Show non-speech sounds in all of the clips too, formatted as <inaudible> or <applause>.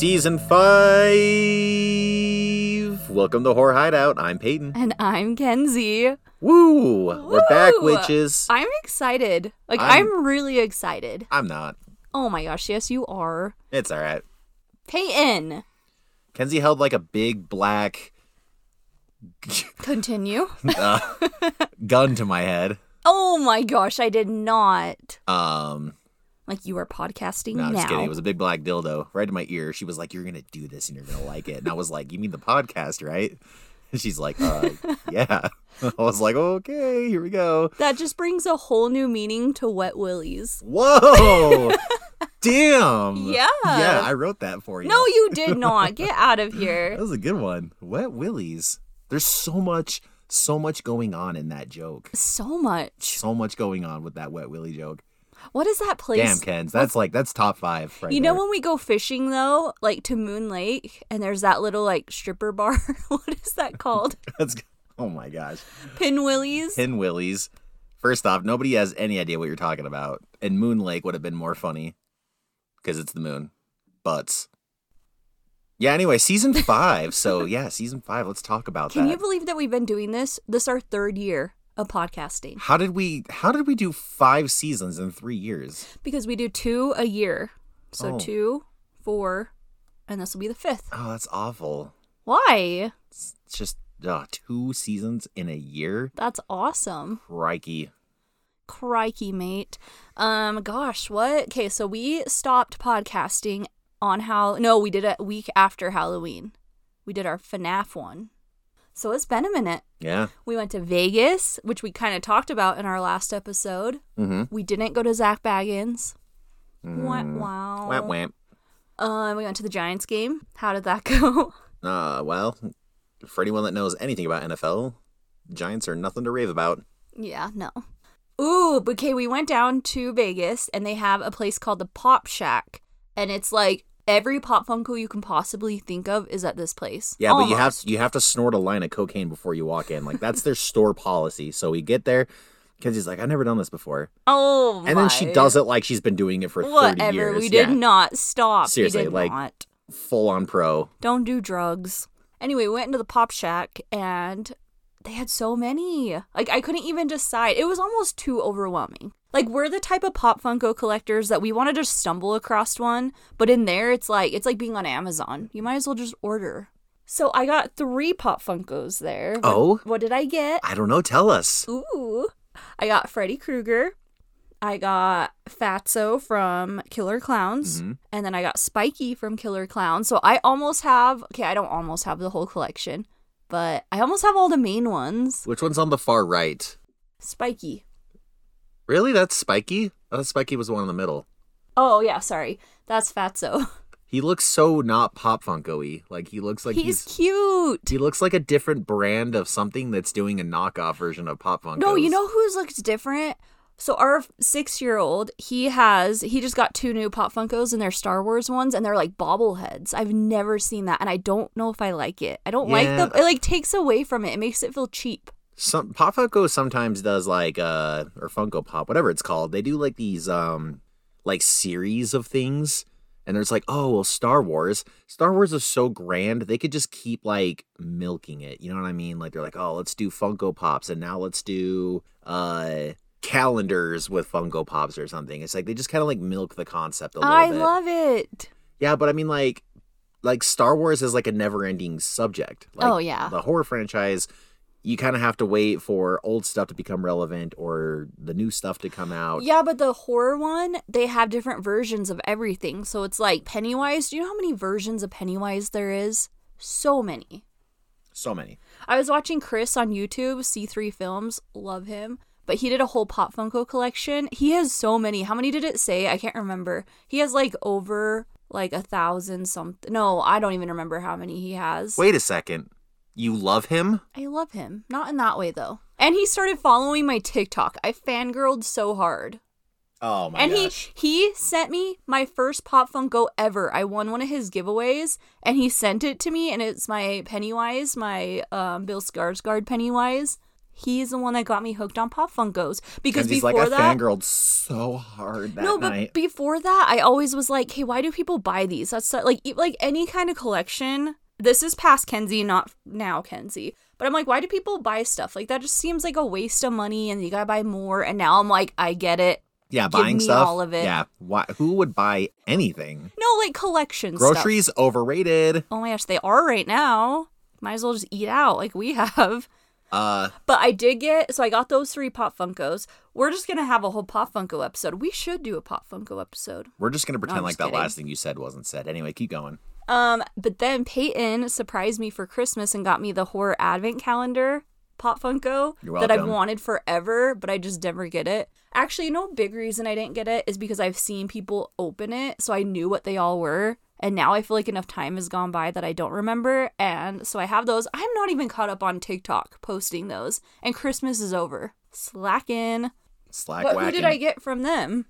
season five. Welcome to Horror Hideout. I'm Payton. And I'm Kenzie. Woo! We're back, witches. I'm excited. Like, I'm- I'm, really excited. I'm not. Oh my gosh, yes, you are. It's all right. Payton, Kenzie held like a big black <laughs> continue. <laughs> uh, gun to my head. oh my gosh, I did not. Um, Like, you are podcasting no, I'm now. just kidding. It was a big black dildo right in my ear. She was like, "You're gonna do this, and you're gonna like it." And I was like, "You mean the podcast, right?" And she's like, "Uh, <laughs> yeah." <laughs> I was like, "Okay, here we go." that just brings a whole new meaning to wet willies. Whoa! <laughs> Damn. Yeah. Yeah, I wrote that for you. No, you did not. Get out of here. That was a good one. Wet willies. There's so much, so much going on in that joke. So much. So much going on with that wet willy joke. What is that place? Damn, Kens. That's like that's top five right You know there. when we go fishing though, like to Moon Lake, and there's that little like stripper bar. <laughs> what is that called? <laughs> That's oh my gosh. Pin Willies. Pin willies. First off, nobody has any idea what you're talking about. And Moon Lake would have been more funny because it's the moon. Butts. Yeah. Anyway, season five. so yeah, season five. Let's talk about Can that. Can you believe that we've been doing this? This our third year of podcasting how did we? How did we do five seasons in three years? because we do two a year. So Oh. two, four, and this will be the fifth. Oh, that's awful. Why? It's just uh, two seasons in a year. That's awesome. Crikey. Crikey, mate. Um, gosh, what? Okay, so we stopped podcasting on how? No, we did it a week after Halloween. We did our FNAF one. So it's been a minute. Yeah. We went to Vegas, which we kind of talked about in our last episode. Mm-hmm. We didn't go to Zak Bagans. Wah, wow. Wamp wamp. Um, we went to the Giants game. How did that <laughs> go? Uh, well, for anyone that knows anything about NFL, Giants are nothing to rave about. yeah, no. Ooh, okay, we went down to Vegas and they have a place called the Pop Shack. And it's like every Pop Funko you can possibly think of is at this place. Yeah, but you have Almost. you have to snort a line of cocaine before you walk in. Like that's their store policy. So we get there. Kenzie's like, I've never done this before. Oh, And then she does it like she's been doing it for 30 years. We did Yeah. not stop. Seriously, like- not. Full on pro. Don't do drugs. Anyway, we went into the Pop Shack and they had so many. Like I couldn't even decide. It was almost too overwhelming. Like we're the type of Pop Funko collectors that we want to just stumble across one, but in there it's like it's like being on Amazon. You might as well just order. So I got three Pop Funkos there. Oh? What did I get? I don't know. Tell us. Ooh. I got Freddy Krueger. I got Fatso from Killer Clowns. Mhm. And then I got Spiky from Killer Clowns. So I almost have, okay, I don't almost have the whole collection, but I almost have all the main ones. Which one's on the far right? Spiky. Really? That's Spiky? I thought Spiky was the one in the middle. Oh, yeah, sorry. That's Fatso. <laughs> He looks so not Pop Funko-y. Like he looks like he's, he's, cute. he looks like a different brand of something that's doing a knockoff version of Pop Funko. No, you know who's looks different? So our six year old, he has he just got two new Pop Funkos and they're Star Wars ones and they're like bobbleheads. I've never seen that and I don't know if I like it. I don't like Yeah. the it like takes away from it. It makes it feel cheap. Some Pop Funko sometimes does like uh or Funko Pop, whatever it's called. They do like these um like series of things. And there's like, oh well, Star Wars. Star Wars is so grand, they could just keep like milking it. You know what I mean? Like they're like, oh, let's do Funko Pops, and now let's do uh calendars with Funko Pops or something. It's like they just kind of like milk the concept a little I bit. love it. Yeah, but I mean, like, like Star Wars is like a never-ending subject. Like, Oh, yeah. the horror franchise. You kind of have to wait for old stuff to become relevant or the new stuff to come out. Yeah, but the horror one, they have different versions of everything. So it's like Pennywise. Do you know how many versions of Pennywise there is? So many. So many. I was watching Chris on YouTube, C3 Films, love him. But he did a whole Pop Funko collection. He has so many. How many did it say? I can't remember. He has like over like a thousand something. No, I don't even remember how many he has. Wait a second. You love him? I love him. Not in that way though. And he started following my TikTok. I fangirled so hard. Oh my and gosh. he he sent me my first Pop Funko ever. I won one of his giveaways, and he sent it to me, and it's my Pennywise, my um, Bill Skarsgård Pennywise. He's the one that got me hooked on Pop Funkos because before like, I that, fangirled so hard that no, but night. before that, I always was like, hey, why do people buy these? That's so- like like any kind of collection. This is past Kenzie, not now Kenzie. But I'm like, why do people buy stuff like that? Just seems like a waste of money, and you gotta buy more. And now I'm like, I get it. yeah, give buying stuff. all of it. Yeah, why? Who would buy anything? No, like collection stuff. Groceries overrated. Oh my gosh, they are right now. Might as well just eat out like we have. Uh, But I did get so I got those three Pop Funkos. We're just gonna have a whole Pop Funko episode. We should do a Pop Funko episode. we're just gonna pretend I'm like just that kidding. last thing you said wasn't said. Anyway, keep going. Um, but then Payton surprised me for Christmas and got me the horror advent calendar Pop Funko that I've wanted forever, but I just never get it. Actually, no big reason I didn't get it is because I've seen people open it, so I knew what they all were. And now I feel like enough time has gone by that I don't remember. And so I have those. I'm not even caught up on TikTok posting those. And Christmas is over. Slacking. Slack But who did I get from them?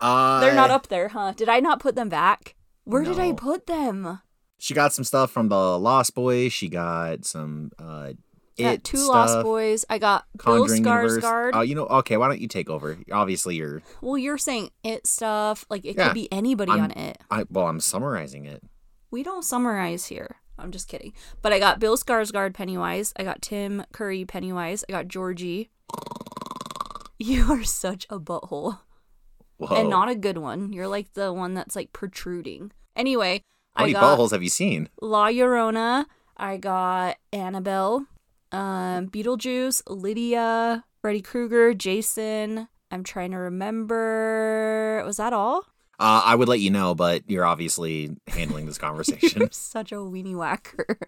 Uh, They're not up there, huh? Did I not put them back? Where did I put them? She got some stuff from the Lost Boys. She got some uh, two stuff, Lost Boys. I got Bill Conjuring Universe. Skarsgård. Oh, you know, okay. Why don't you take over? Obviously, you're. well, you're saying it stuff. Like it Yeah, could be anybody I'm- on it. I well, I'm summarizing it. We don't summarize here. I'm just kidding. But I got Bill Skarsgård Pennywise. I got Tim Curry Pennywise. I got Georgie. You are such a butthole. Whoa. And not a good one. You're like the one that's like protruding. Anyway, How I many got buttholes have you seen? La Llorona. I got Annabelle, um, Beetlejuice, Lydia, Freddy Krueger, Jason. I'm trying to remember. Was that all? Uh, I would let you know, but you're obviously handling this <laughs> conversation. You're such a weenie whacker.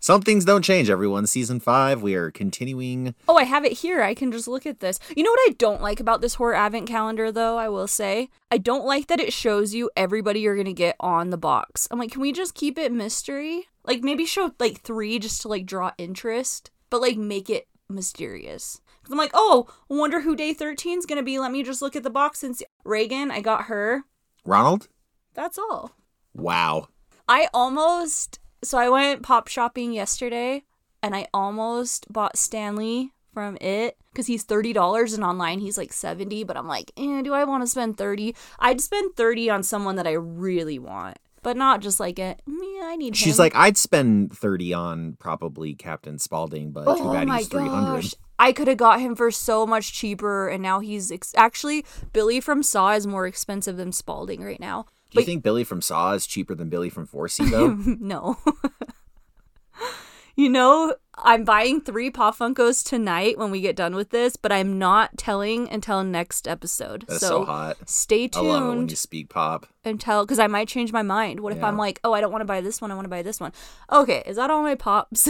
Some things don't change, everyone. Season five, we are continuing. Oh, I have it here. I can just look at this. You know what I don't like about this horror advent calendar, though? I will say. I don't like that it shows you everybody you're going to get on the box. I'm like, can we just keep it mystery? Like, maybe show like three just to like draw interest, but like make it mysterious. Because I'm like, oh, wonder who day 13 is going to be. Let me just look at the box and see. Reagan, I got her. Ronald? That's all. Wow. I almost so I went pop shopping yesterday and I almost bought Stanley from it because he's thirty dollars and online he's like seventy. But I'm like, eh, do I want to spend thirty? I'd spend thirty on someone that I really want, but not just like a yeah, I need. She's him. like, I'd spend 30 on probably Captain Spaulding, but too oh bad my he's 300. gosh. I could have got him for so much cheaper, and now he's ex- actually Billy from Saw is more expensive than Spaulding right now. Do you think Billy from Saw is cheaper than Billy from Forsey, <laughs> though? no. <laughs> you know, I'm buying three Pop Funkos tonight when we get done with this, but I'm not telling until next episode. That's so so hot. stay tuned. I love it when you speak pop. until because I might change my mind. What if Yeah. I'm like, oh, I don't want to buy this one. I want to buy this one. Okay, is that all my pops?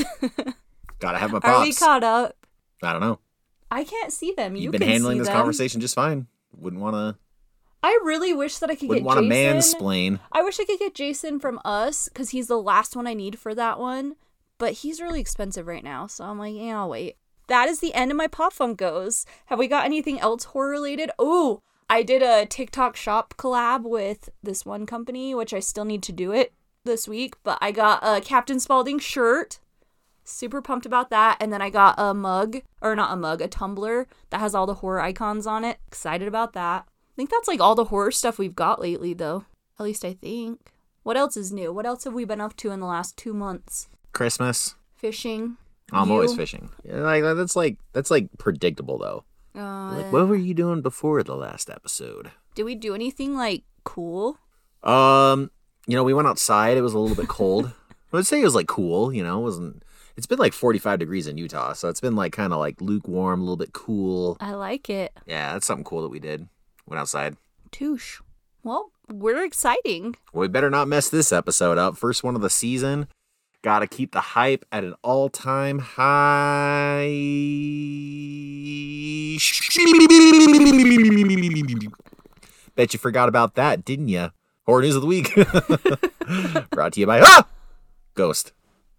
<laughs> Gotta have my Are we caught up? I don't know. I can't see them. You You've been handling this them. conversation just fine. Wouldn't want to. I really wish that I could Wouldn't get want Jason. mansplain. I wish I could get Jason from us because he's the last one I need for that one. But he's really expensive right now, so I'm like, yeah, I'll wait. That is the end of my Pop Funkos. Have we got anything else horror related? Oh, I did a TikTok shop collab with this one company, which I still need to do it this week. But I got a Captain Spaulding shirt. Super pumped about that. And then I got a mug, or not a mug, a tumbler that has all the horror icons on it. Excited about that. I think that's like all the horror stuff we've got lately, though. At least I think. What else is new? What else have we been up to in the last two months? Christmas. Fishing. I'm always fishing. Yeah, like that's like that's like predictable though. Uh, Like, what were you doing before the last episode? did we do anything like cool? Um, you know, we went outside. It was a little bit cold. <laughs> I would say it was like cool. You know, it wasn't. It's been like 45 degrees in Utah, so it's been like kind of like lukewarm, a little bit cool. I like it. Yeah, that's something cool that we did. Went outside. Touche. Well, we're exciting. Well, we better not mess this episode up. First one of the season. Got to keep the hype at an all time high. Bet you forgot about that, didn't you? Horror News of the Week. <laughs> Brought to you by ah! Ghost.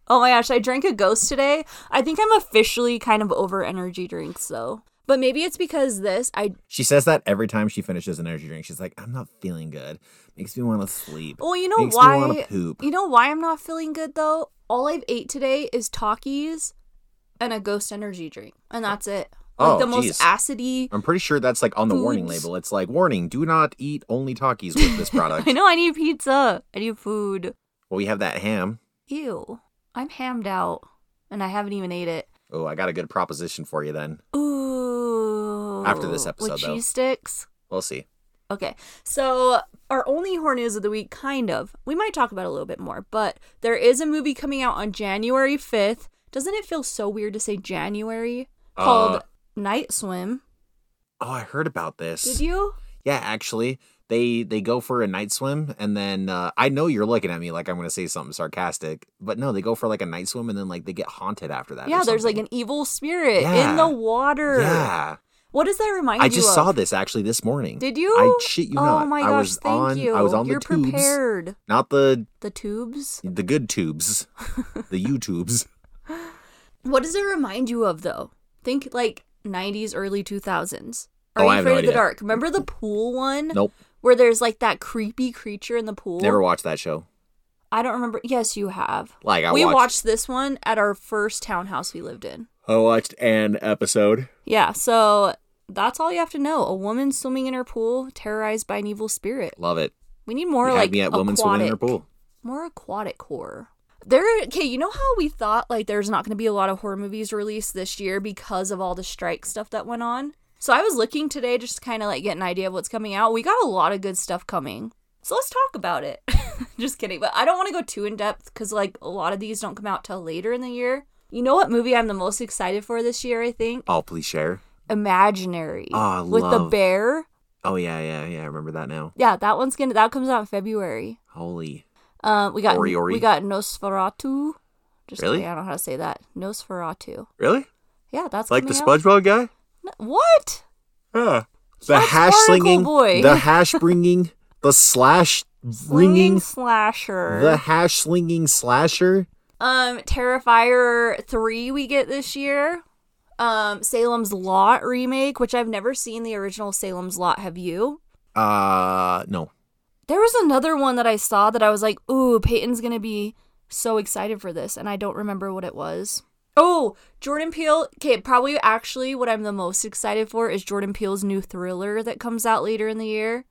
Oh my gosh, I drank a ghost today. I think I'm officially kind of over energy drinks though. But maybe it's because this I She says that every time she finishes an energy drink. She's like, I'm not feeling good. Makes me want to sleep. Well, you know Makes why me poop. You know why I'm not feeling good though? All I've ate today is Takis and a ghost energy drink, and that's it. Like Oh, the most geez. acidy. I'm pretty sure that's like on the warning label. It's like warning: do not eat only Takis with this <laughs> product. I know I need pizza. I need food. well, we have that ham. Ew. I'm hammed out, and I haven't even ate it. Oh, I got a good proposition for you then. Ooh. After this episode, with though. cheese sticks. We'll see. Okay, so our only horror news of the week, kind of. We might talk about a little bit more, but there is a movie coming out on January 5th. Doesn't it feel so weird to say January? Called Uh, Night Swim. Oh, I heard about this. Did you? Yeah, actually, they they go for a night swim, and then uh, I know you're looking at me like I'm going to say something sarcastic, but no, they go for like a night swim, and then like they get haunted after that. Yeah, there's like an evil spirit Yeah. in the water. yeah. What does that remind I you I just of? saw this actually this morning. Did you? I shit you oh not. my I gosh, was thank on, you. I was on You're the tubes, prepared. not the The tubes? the good tubes, the <laughs> YouTubes. What does it remind you of though? Think like 90s, early 2000s. Are Oh, you I have no afraid of the dark? Remember the pool one? Nope, Where there's like that creepy creature in the pool? never watched that show. I don't remember. Yes, you have. Like I we watched, watched this one at our first townhouse we lived in. I watched an episode. Yeah, so that's all you have to know. A woman swimming in her pool, terrorized by an evil spirit. Love it. We need more You like me at woman swimming in her pool. more aquatic horror. There, okay, you know how we thought like there's not going to be a lot of horror movies released this year because of all the strike stuff that went on. So I was looking today just to kind of like get an idea of what's coming out. We got a lot of good stuff coming. So let's talk about it. <laughs> just kidding, but I don't want to go too in depth because like a lot of these don't come out till later in the year. You know what movie I'm the most excited for this year? I think Oh, please share. Imaginary Oh, I with the bear. Oh yeah, yeah, yeah. I remember that now. Yeah, that one's gonna that comes out in February. Holy. Um, we got Ori Ori. we got Nosferatu. Just Really? kidding, I don't know how to say that. Nosferatu. Really? Yeah, that's Like the. SpongeBob guy? No- What? Yeah. The That's hash slinging, Boy. the hash bringing, the slash <laughs> Slinging ringing, slasher. the hash slinging slasher. Um, Terrifier three we get this year. Um, Salem's Lot remake, which I've never seen the original Salem's Lot. Have you? Uh, no. There was another one that I saw that I was like, ooh, Payton's gonna be so excited for this, and I don't remember what it was. Oh, Jordan Peele. Okay, probably actually what I'm the most excited for is Jordan Peele's new thriller that comes out later in the year,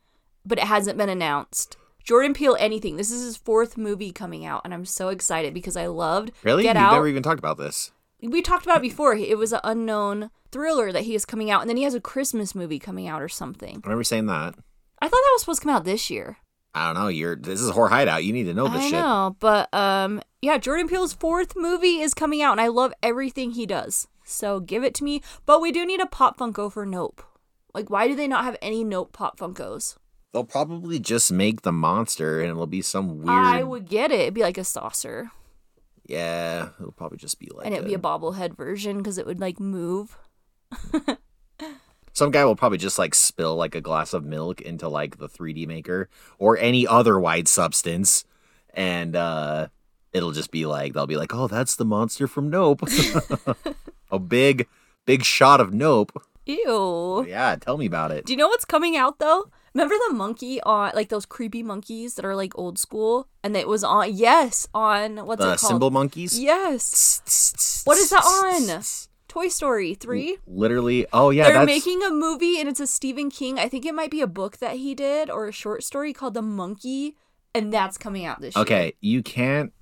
but it hasn't been announced. Jordan Peele, anything. This is his fourth movie coming out, and I'm so excited because I loved Really? Get You've Out. never even talked about this. we talked about it before. It was an unknown thriller that he is coming out, and then he has a Christmas movie coming out or something. I remember saying that. I thought that was supposed to come out this year. I don't know. You're this is a horror hideout. You need to know this I shit. know, but um, yeah, Jordan Peele's fourth movie is coming out, and I love everything he does. So give it to me. But we do need a pop Funko for Nope. Like, why do they not have any Nope pop Funkos? They'll probably just make the monster, and it'll be some weird. I would get it. It'd be like a saucer, Yeah, it'll probably just be like. and it'd be a bobblehead version because it would like move. Some guy will probably just like spill like a glass of milk into like the 3D maker or any other white substance, and uh it'll just be like they'll be like, "Oh, that's the monster from Nope." <laughs> a big, big shot of Nope. Ew. Yeah, tell me about it. Do you know what's coming out though? Remember the monkey on like those creepy monkeys that are like old school, and it was on yes on what's The it called? cymbal monkeys. Yes, What is that on? Toy Story three. Literally. Oh yeah, They're that's making a movie and it's a Stephen King. I think it might be a book that he did or a short story called The Monkey, and that's coming out this year. okay. You can't.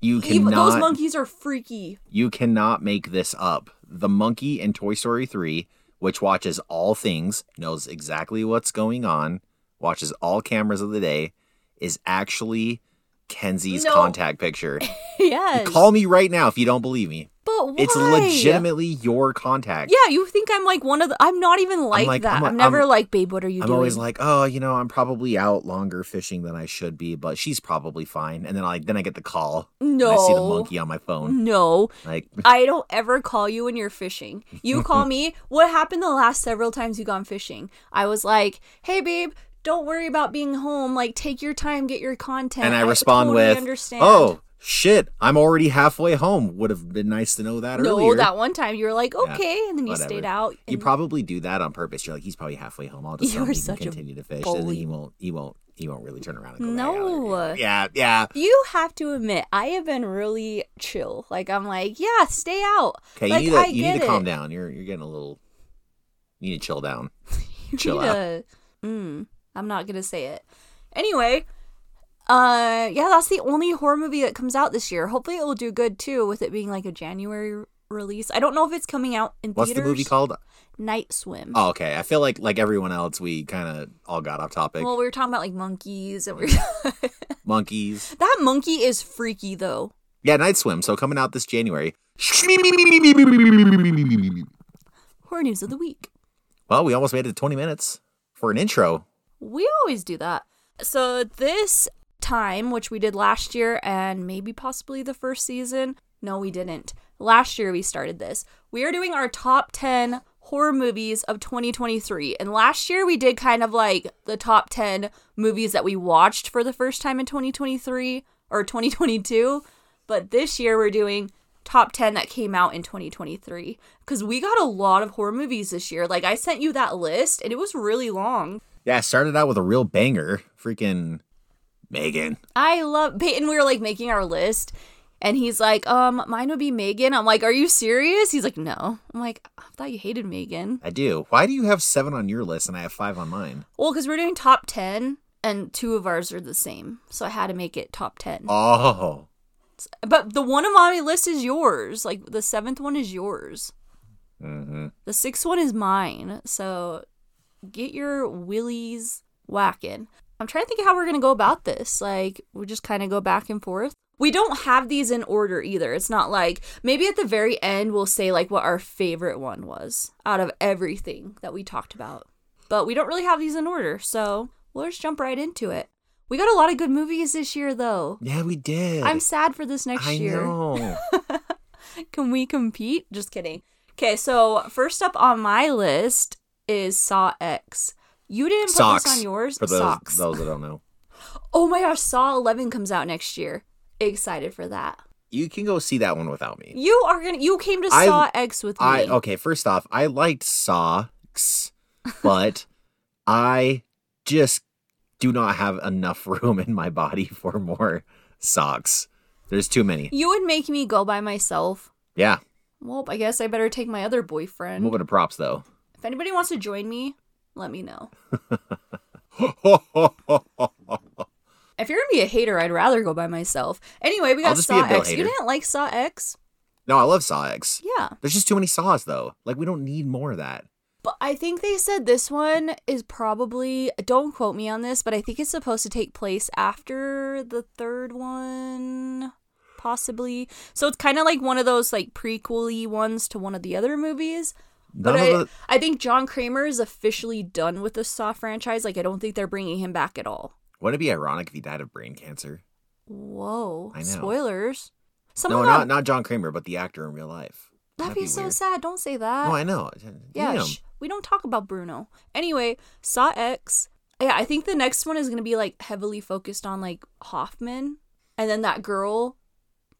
You cannot. those monkeys are freaky. You cannot make this up. The monkey in Toy Story 3, which watches all things, knows exactly what's going on, watches all cameras of the day, is actually Kenzie's No. contact picture. <laughs> yes. Call me right now if you don't believe me. But why? It's legitimately your contact. Yeah, you think I'm like one of the. I'm not even like, like- that. I'm I'm, never I'm- like, babe, what are you I'm doing? always like, oh, you know, I'm probably out longer fishing than I should be, but she's probably fine. And then I then I get the call. no. I see the monkey on my phone. No, Like, <laughs> I don't ever call you when you're fishing. You call me. What happened the last several times you gone fishing? I was like, "Hey, babe, don't worry about being home. Like, take your time, get your content." and I respond totally with, understand. "Oh, Shit, I'm already halfway home. Would have been nice to know that no, earlier. No, that one time you were like, okay, and then you whatever. stayed out. You probably do that on purpose. You're like, he's probably halfway home. I'll just You him are such a continue to fish, and then he won't. He won't. He won't really turn around and go No. Yeah, yeah. You have to admit, I have been really chill. Like I'm like, yeah, stay out. Okay, like, you need to I you need to calm it. down. You're you're getting a little. You need to chill down. <laughs> Chill out. to- mm, I'm not gonna say it. Anyway, uh, yeah, that's the only horror movie that comes out this year. Hopefully, it will do good too, with it being like a January release. I don't know if it's coming out in What's theaters. the movie called? Night Swim. Oh, okay. I feel like like everyone else, we kind of all got off topic. Well, we were talking about like monkeys, and we are <laughs> Monkeys. that monkey is freaky though. Yeah, Night Swim. So coming out this January. Horror news of the week. Well, we almost made it to 20 minutes for an intro. We always do that. So this time, which we did last year and maybe possibly the first season, no, we didn't. Last year we started this. We are doing our top 10 horror movies of 2023. And last year we did kind of like the top 10 movies that we watched for the first time in 2023 or 2022. But this year we're doing top 10 that came out in 2023 because we got a lot of horror movies this year. Like I sent you that list and it was really long. Yeah, started out with a real banger. Freaking Megan. I love Payton. We were like making our list, and he's like, "Um, mine would be Megan." I'm like, "Are you serious?" He's like, "No." I'm like, "I thought you hated Megan." I do. Why do you have seven on your list and I have five on mine? Well, because we're doing top ten, and two of ours are the same, so I had to make it top ten. Oh. But the one on my list is yours. Like the seventh one is yours. hmm The sixth one is mine. So get your willies whacking. I'm trying to think of how we're going to go about this. Like, we just kind of go back and forth. We don't have these in order either. It's not like maybe at the very end we'll say like what our favorite one was out of everything that we talked about. But we don't really have these in order. So we'll just jump right into it. We got a lot of good movies this year, though. Yeah, we did. I'm sad for this next I year. know. <laughs> Can we compete? Just kidding. Okay, so first up on my list is Saw X. You didn't put Socks. this on yours. For those, Socks. those that don't know. <laughs> Oh my gosh, Saw 11 comes out next year. Excited for that. You can go see that one without me. You are gonna. You came to I- Saw X with me. I okay, first off, I liked Socks, but <laughs> I just do not have enough <laughs> room in my body for more socks. There's too many. You would make me go by myself. Yeah. Well, I guess I better take my other boyfriend. Moving to props though. If anybody wants to join me, let me know. <laughs> If you're gonna be a hater, I'd rather go by myself. Anyway, we got just be a Saw X. You didn't like Saw X? no, I love Saw X. Yeah. There's just too many saws though. Like we don't need more of that. But I think they said this one is probably don't quote me on this, but I think it's supposed to take place after the third one, possibly. So it's kind of like one of those like prequely ones to one of the other movies. None But I, the I think John Kramer is officially done with the Saw franchise. Like I don't think they're bringing him back at all. Wouldn't it be ironic if he died of brain cancer? Whoa! I know. Spoilers. no, Someone not got- not John Kramer, but the actor in real life. That'd be, so weird. sad. Don't say that. No, I know. Yeah, shh, we don't talk about Bruno. Anyway, Saw X. Yeah, I think the next one is gonna be like heavily focused on like Hoffman, and then that girl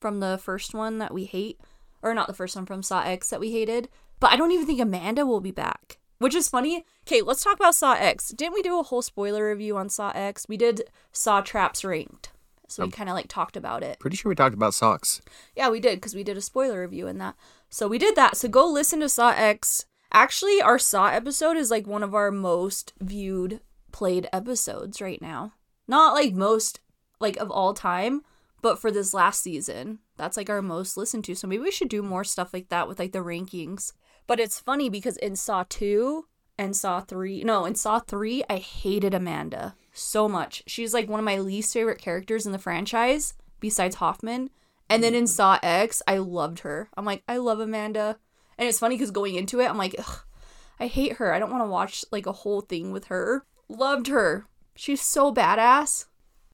from the first one that we hate, or not the first one from Saw X that we hated. But I don't even think Amanda will be back, which is funny. Okay, let's talk about Saw X. Didn't we do a whole spoiler review on Saw X? We did Saw Traps Ranked, so we um, kind of like talked about it. Pretty sure we talked about socks. Yeah, we did because we did a spoiler review in that. So we did that. So go listen to Saw X. Actually, our Saw episode is like one of our most viewed, played episodes right now. Not like most, like of all time, but for this last season, that's like our most listened to. So maybe we should do more stuff like that with like the rankings. But it's funny because in Saw 2 and Saw 3, no, in Saw 3, I hated Amanda so much. She's like one of my least favorite characters in the franchise besides Hoffman. And then in Saw X, I loved her. I'm like, I love Amanda. And it's funny because going into it, I'm like, Ugh, I hate her. I don't want to watch like a whole thing with her. Loved her. She's so badass.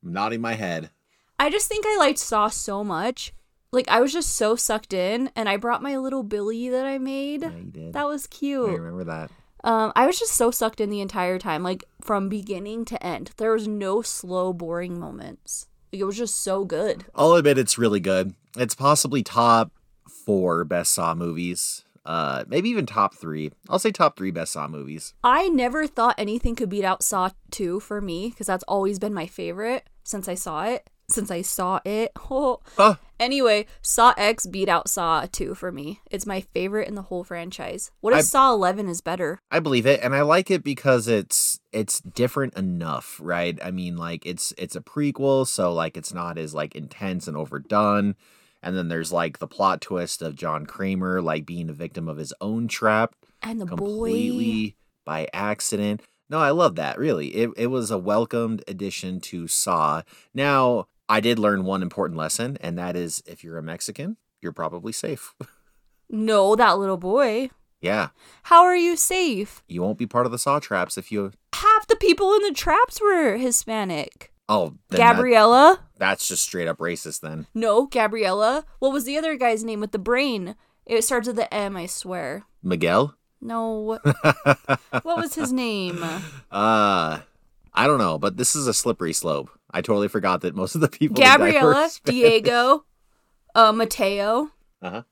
I'm nodding my head. I just think I liked Saw so much. Like I was just so sucked in, and I brought my little Billy that I made. Yeah, you did. That was cute. I remember that. Um, I was just so sucked in the entire time, like from beginning to end. There was no slow, boring moments. Like, it was just so good. I'll admit it's really good. It's possibly top four best Saw movies. Uh, maybe even top three. I'll say top three best Saw movies. I never thought anything could beat out Saw 2 for me because that's always been my favorite since I saw it. Since I saw it. <laughs> Oh. Huh. Anyway, Saw X beat out Saw 2 for me. It's my favorite in the whole franchise. What if I- Saw 11 is better? I believe it, and I like it because it's it's different enough, right? I mean, like it's it's a prequel, so like it's not as like intense and overdone. And then there's like the plot twist of John Kramer like being a victim of his own trap And the boy. completely by accident. No, I love that. Really, it it was a welcomed addition to Saw. Now, I did learn one important lesson, and that is if you're a Mexican, you're probably safe. <laughs> No, that little boy. yeah, How are you safe? you won't be part of the Saw traps if you. Half the people in the traps were Hispanic. Oh, then that- Gabriella? that's just straight up racist. Then No, Gabriella. What was the other guy's name with the brain? It starts with the M, I swear. Miguel. No. what <laughs> was his name? Uh, I don't know, but this is a slippery slope. I totally forgot that most of the people. Gabriella, Diego, <laughs> uh, Mateo, Uh-huh.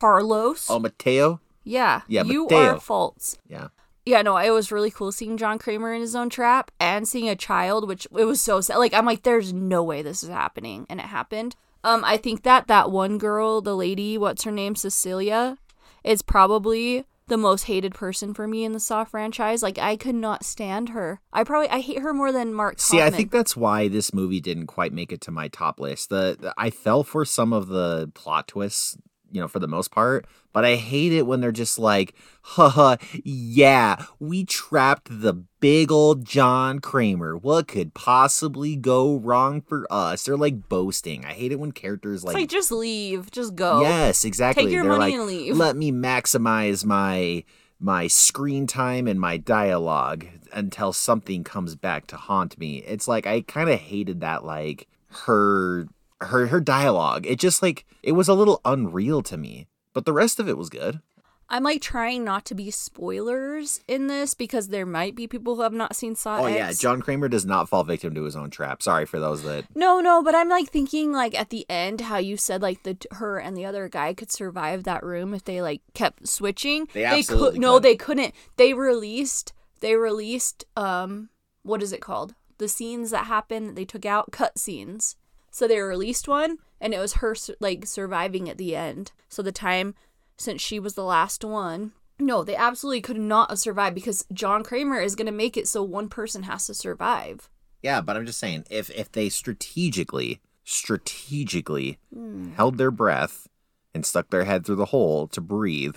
Carlos. Oh, Mateo. yeah, yeah, you Mateo. are false. Yeah. Yeah, no, it was really cool seeing John Kramer in his own trap and seeing a child, which it was so sad. Like, I'm like, there's no way this is happening, and it happened. Um, I think that that one girl, the lady, what's her name, Cecilia, is probably the most hated person for me in the Saw franchise. Like, I could not stand her. I probably I hate her more than Mark. See, I think that's why this movie didn't quite make it to my top list. The, the- I fell for some of the plot twists, you know, for the most part, but I hate it when they're just like, haha, yeah, we trapped the big old John Kramer. What could possibly go wrong for us? They're like boasting. I hate it when characters like, like just leave, just go. yes, exactly. Take your they're money like, and leave. let me maximize my my screen time and my dialogue until something comes back to haunt me. It's like I kind of hated that like her her her dialogue. It just like it was a little unreal to me. But the rest of it was good. I'm like trying not to be spoilers in this because there might be people who have not seen Saw Oh X. yeah, John Kramer does not fall victim to his own trap. Sorry for those that No, no, but I'm like thinking like at the end how you said like the her and the other guy could survive that room if they like kept switching. They absolutely could no, they couldn't. They released they released um what is it called? The scenes that happened they took out cut scenes. So they released one and it was her like surviving at the end. So the time since she was the last one no, they absolutely could not have survived because John Kramer is going to make it so one person has to survive. Yeah, but I'm just saying, if if they strategically, strategically Hmm. held their breath and stuck their head through the hole to breathe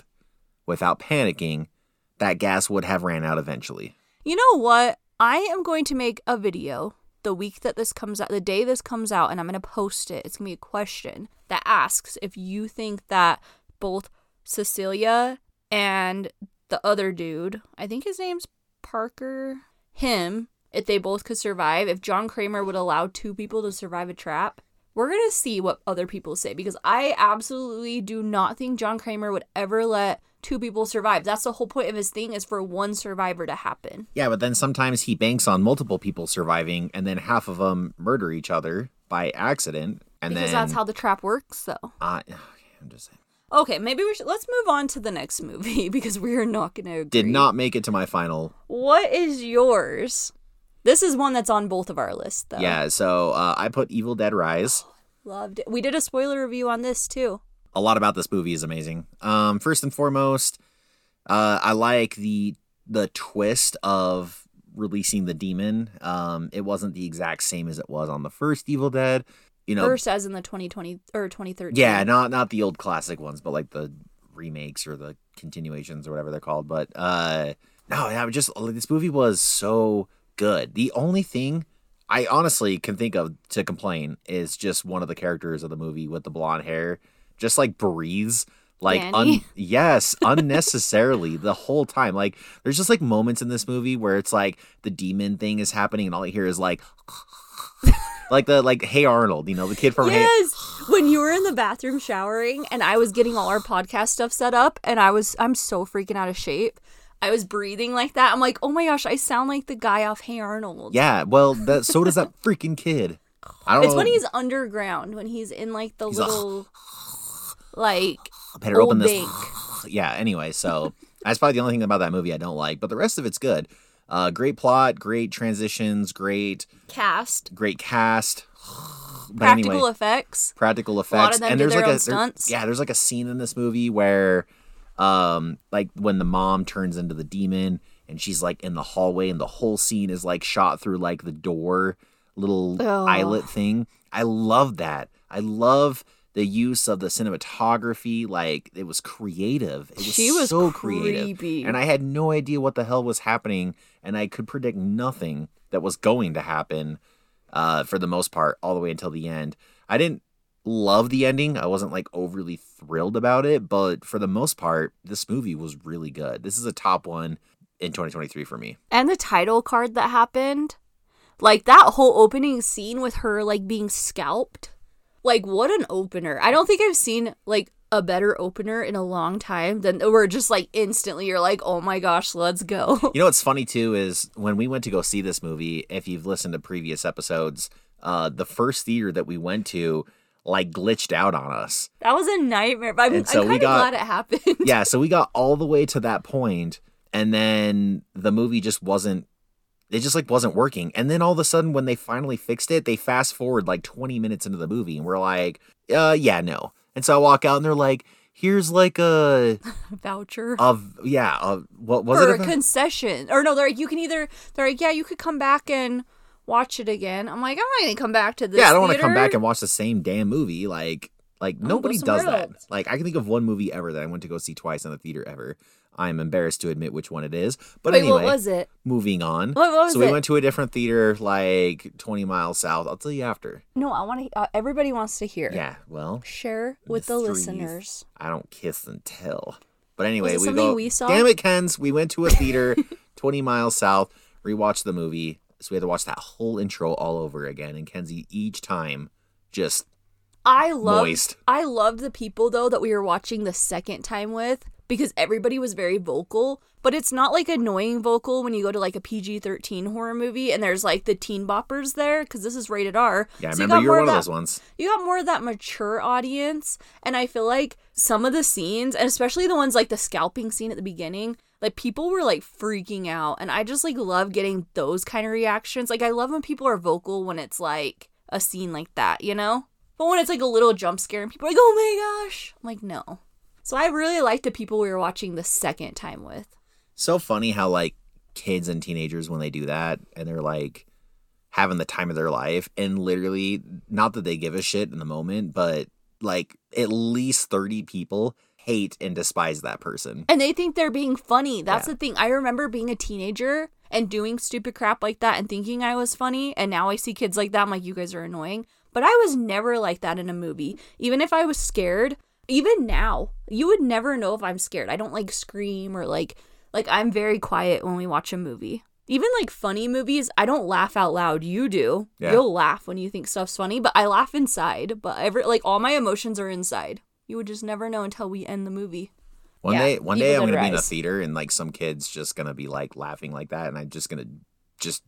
without panicking, that gas would have ran out eventually. You know what? I am going to make a video the week that this comes out, the day this comes out, and I'm going to post it. It's going to be a question that asks if you think that both Cecilia and the other dude, I think his name's Parker, him, if they both could survive, if John Kramer would allow two people to survive a trap. We're going to see what other people say because I absolutely do not think John Kramer would ever let two people survive. That's the whole point of his thing is for one survivor to happen. Yeah, but then sometimes he banks on multiple people surviving, and then half of them murder each other by accident, and because then that's how the trap works though uh, <sighs> okay, I'm just saying. okay maybe we should let's move on to the next movie <laughs> because we're not gonna agree. Did not make it to my final. what is yours this is one that's on both of our lists though Yeah, so uh, I put Evil Dead Rise. <gasps> loved it we did a spoiler review on this too a lot about this movie is amazing. Um, first and foremost, uh, I like the the twist of releasing the demon. Um, it wasn't the exact same as it was on the first Evil Dead. You know, first as in the 2020 or 2013 yeah, not not the old classic ones, but like the remakes or the continuations or whatever they're called. But uh, no, yeah, just this movie was so good. The only thing I honestly can think of to complain is just one of the characters of the movie with the blonde hair, just like breathes like un- <laughs> yes unnecessarily the whole time like there's just like moments in this movie where it's like the demon thing is happening and all I hear is like <laughs> like the like hey arnold you know the kid from hey Yes, when you were in the bathroom showering and I was getting all our podcast stuff set up and I was I'm so freaking out of shape. I was breathing like that. I'm like, "Oh my gosh, I sound like the guy off Hey Arnold." Yeah, well, that so does that freaking kid. I don't It's know. when he's underground, when he's in like the He's little, <sighs> <laughs> like, <sighs> better open this. bank. <sighs> Yeah. Anyway, so <laughs> that's probably the only thing about that movie I don't like, but the rest of it's good. Uh, great plot, great transitions, great, cast, great cast. <sighs> But practical anyway, effects. practical effects, and there's like a there- yeah, there's like a scene in this movie where, um, like when the mom turns into the demon and she's like in the hallway, and the whole scene is like shot through like the door little Oh. eyelet thing. I love that. I love the use of the cinematography. Like it was creative. It was, She was so creative, and I had no idea what the hell was happening, and I could predict nothing that was going to happen. Uh, for the most part, all the way until the end. I didn't love the ending. I wasn't like overly thrilled about it, but for the most part, this movie was really good. This is a top one in 2023 for me. and the title card that happened like that whole opening scene with her like being scalped like what an opener i don't think i've seen like a better opener in a long time than where just like instantly you're like oh my gosh let's go You know what's funny too is when we went to go see this movie, if you've listened to previous episodes, uh, the first theater that we went to like glitched out on us. that was a nightmare but i'm, And so I'm we kind of got- glad it happened yeah, so we got all the way to that point, and then the movie just wasn't. It just like wasn't working, and then all of a sudden, when they finally fixed it, they fast forward like twenty minutes into the movie, and we're like, "Uh, yeah, no." And so I walk out, and they're like, "Here's like a <laughs> voucher of yeah, a, what was for it? a a- concession or no they're like you can either they're like yeah you could come back and watch it again i'm like i'm not gonna come back to this yeah, I don't want to come back and watch the same damn movie. Like, like go nobody does somewhere that. else. Like, I can think of one movie ever that I went to go see twice in the theater ever. I'm embarrassed to admit which one it is, but Wait, anyway. what was it moving on. What- what was so we it? went to a different theater, like 20 miles south. I'll tell you after. no i want to uh, everybody wants to hear Yeah, well, share with the Mysteries. listeners. I don't kiss and tell. But anyway, we something go. we saw? Damn it, Kens! We went to a theater <laughs> 20 miles south, rewatched the movie, so we had to watch that whole intro all over again. And Kenzie each time just I loved Moist. I loved the people though that we were watching the second time with because everybody was very vocal, but it's not like annoying vocal when you go to like a PG-13 horror movie and there's like the teen boppers there cuz this is rated R. yeah. I So you remember got you were one of that- those ones. you got more of that mature audience and i feel like some of the scenes and especially the ones like the scalping scene at the beginning like people were like freaking out and i just like love getting those kind of reactions like i love when people are vocal when it's like a scene like that you know but when it's like a little jump scare and people are like oh my gosh i'm like no so i really liked the people we were watching the second time with So funny how like kids and teenagers when they do that and they're like having the time of their life and literally not that they give a shit in the moment, but like at least 30 people hate and despise that person. And they think they're being funny. That's Yeah. the thing. I remember being a teenager and doing stupid crap like that and thinking I was funny. And now I see kids like that. I'm like, you guys are annoying. But I was never like that in a movie. Even if I was scared, even now, you would never know if I'm scared. I don't like scream or like, like I'm very quiet when we watch a movie. Even like funny movies, I don't laugh out loud. You do. Yeah. You'll laugh when you think stuff's funny, but I laugh inside. But every like all my emotions are inside. You would just never know until we end the movie. One Yeah, day, one day I'm gonna be in a theater and like some kids just gonna be like laughing like that, and I'm just gonna just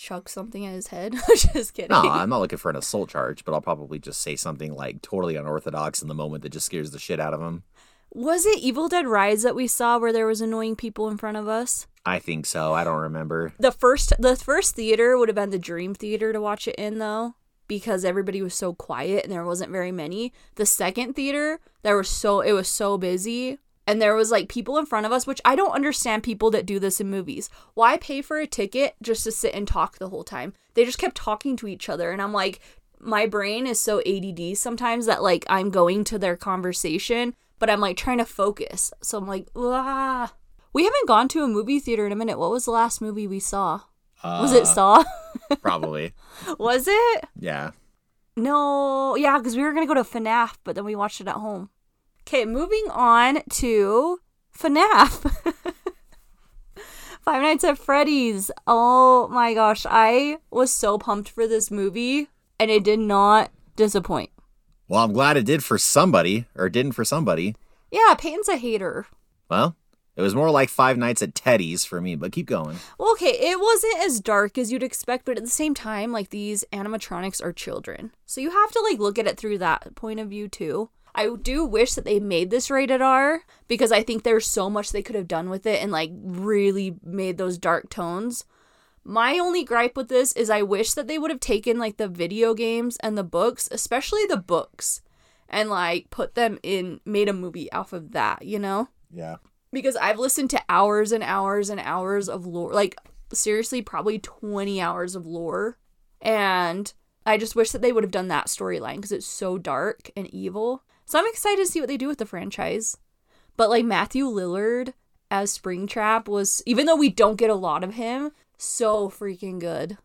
chuck something at his head. <laughs> just kidding. no, I'm not looking for an assault charge, but I'll probably just say something like totally unorthodox in the moment that just scares the shit out of him. Was it Evil Dead Rise that we saw where there was annoying people in front of us? I think so. I don't remember. The first the first theater would have been the Dream Theater to watch it in though because everybody was so quiet and there wasn't very many. The second theater, there was so it was so busy and there was like people in front of us which I don't understand people that do this in movies. Why pay for a ticket just to sit and talk the whole time? They just kept talking to each other and I'm like my brain is so ADD sometimes that like I'm going to their conversation, but I'm like trying to focus. So I'm like, ah. We haven't gone to a movie theater in a minute. What was the last movie we saw? Was it Uh, Saw? <laughs> Probably. was it? Yeah. No. Yeah, because we were going to go to FNAF, but then we watched it at home. Okay, moving on to FNAF. <laughs> Five Nights at Freddy's. Oh my gosh. I was so pumped for this movie, and it did not disappoint. Well, I'm glad it did for somebody, or didn't for somebody. Yeah, Payton's a hater. Well, It was more like Five Nights at Teddy's for me, but keep going. Well, okay, it wasn't as dark as you'd expect, but at the same time, like these animatronics are children. So you have to like look at it through that point of view too. I do wish that they made this rated R because I think there's so much they could have done with it and like really made those dark tones. My only gripe with this is I wish that they would have taken like the video games and the books, especially the books, and like put them in made a movie off of that, you know? Yeah. because I've listened to hours and hours and hours of lore, like seriously, probably 20 hours of lore. And I just wish that they would have done that storyline because it's so dark and evil. So I'm excited to see what they do with the franchise. But like Matthew Lillard as Springtrap was, even though we don't get a lot of him, so freaking good.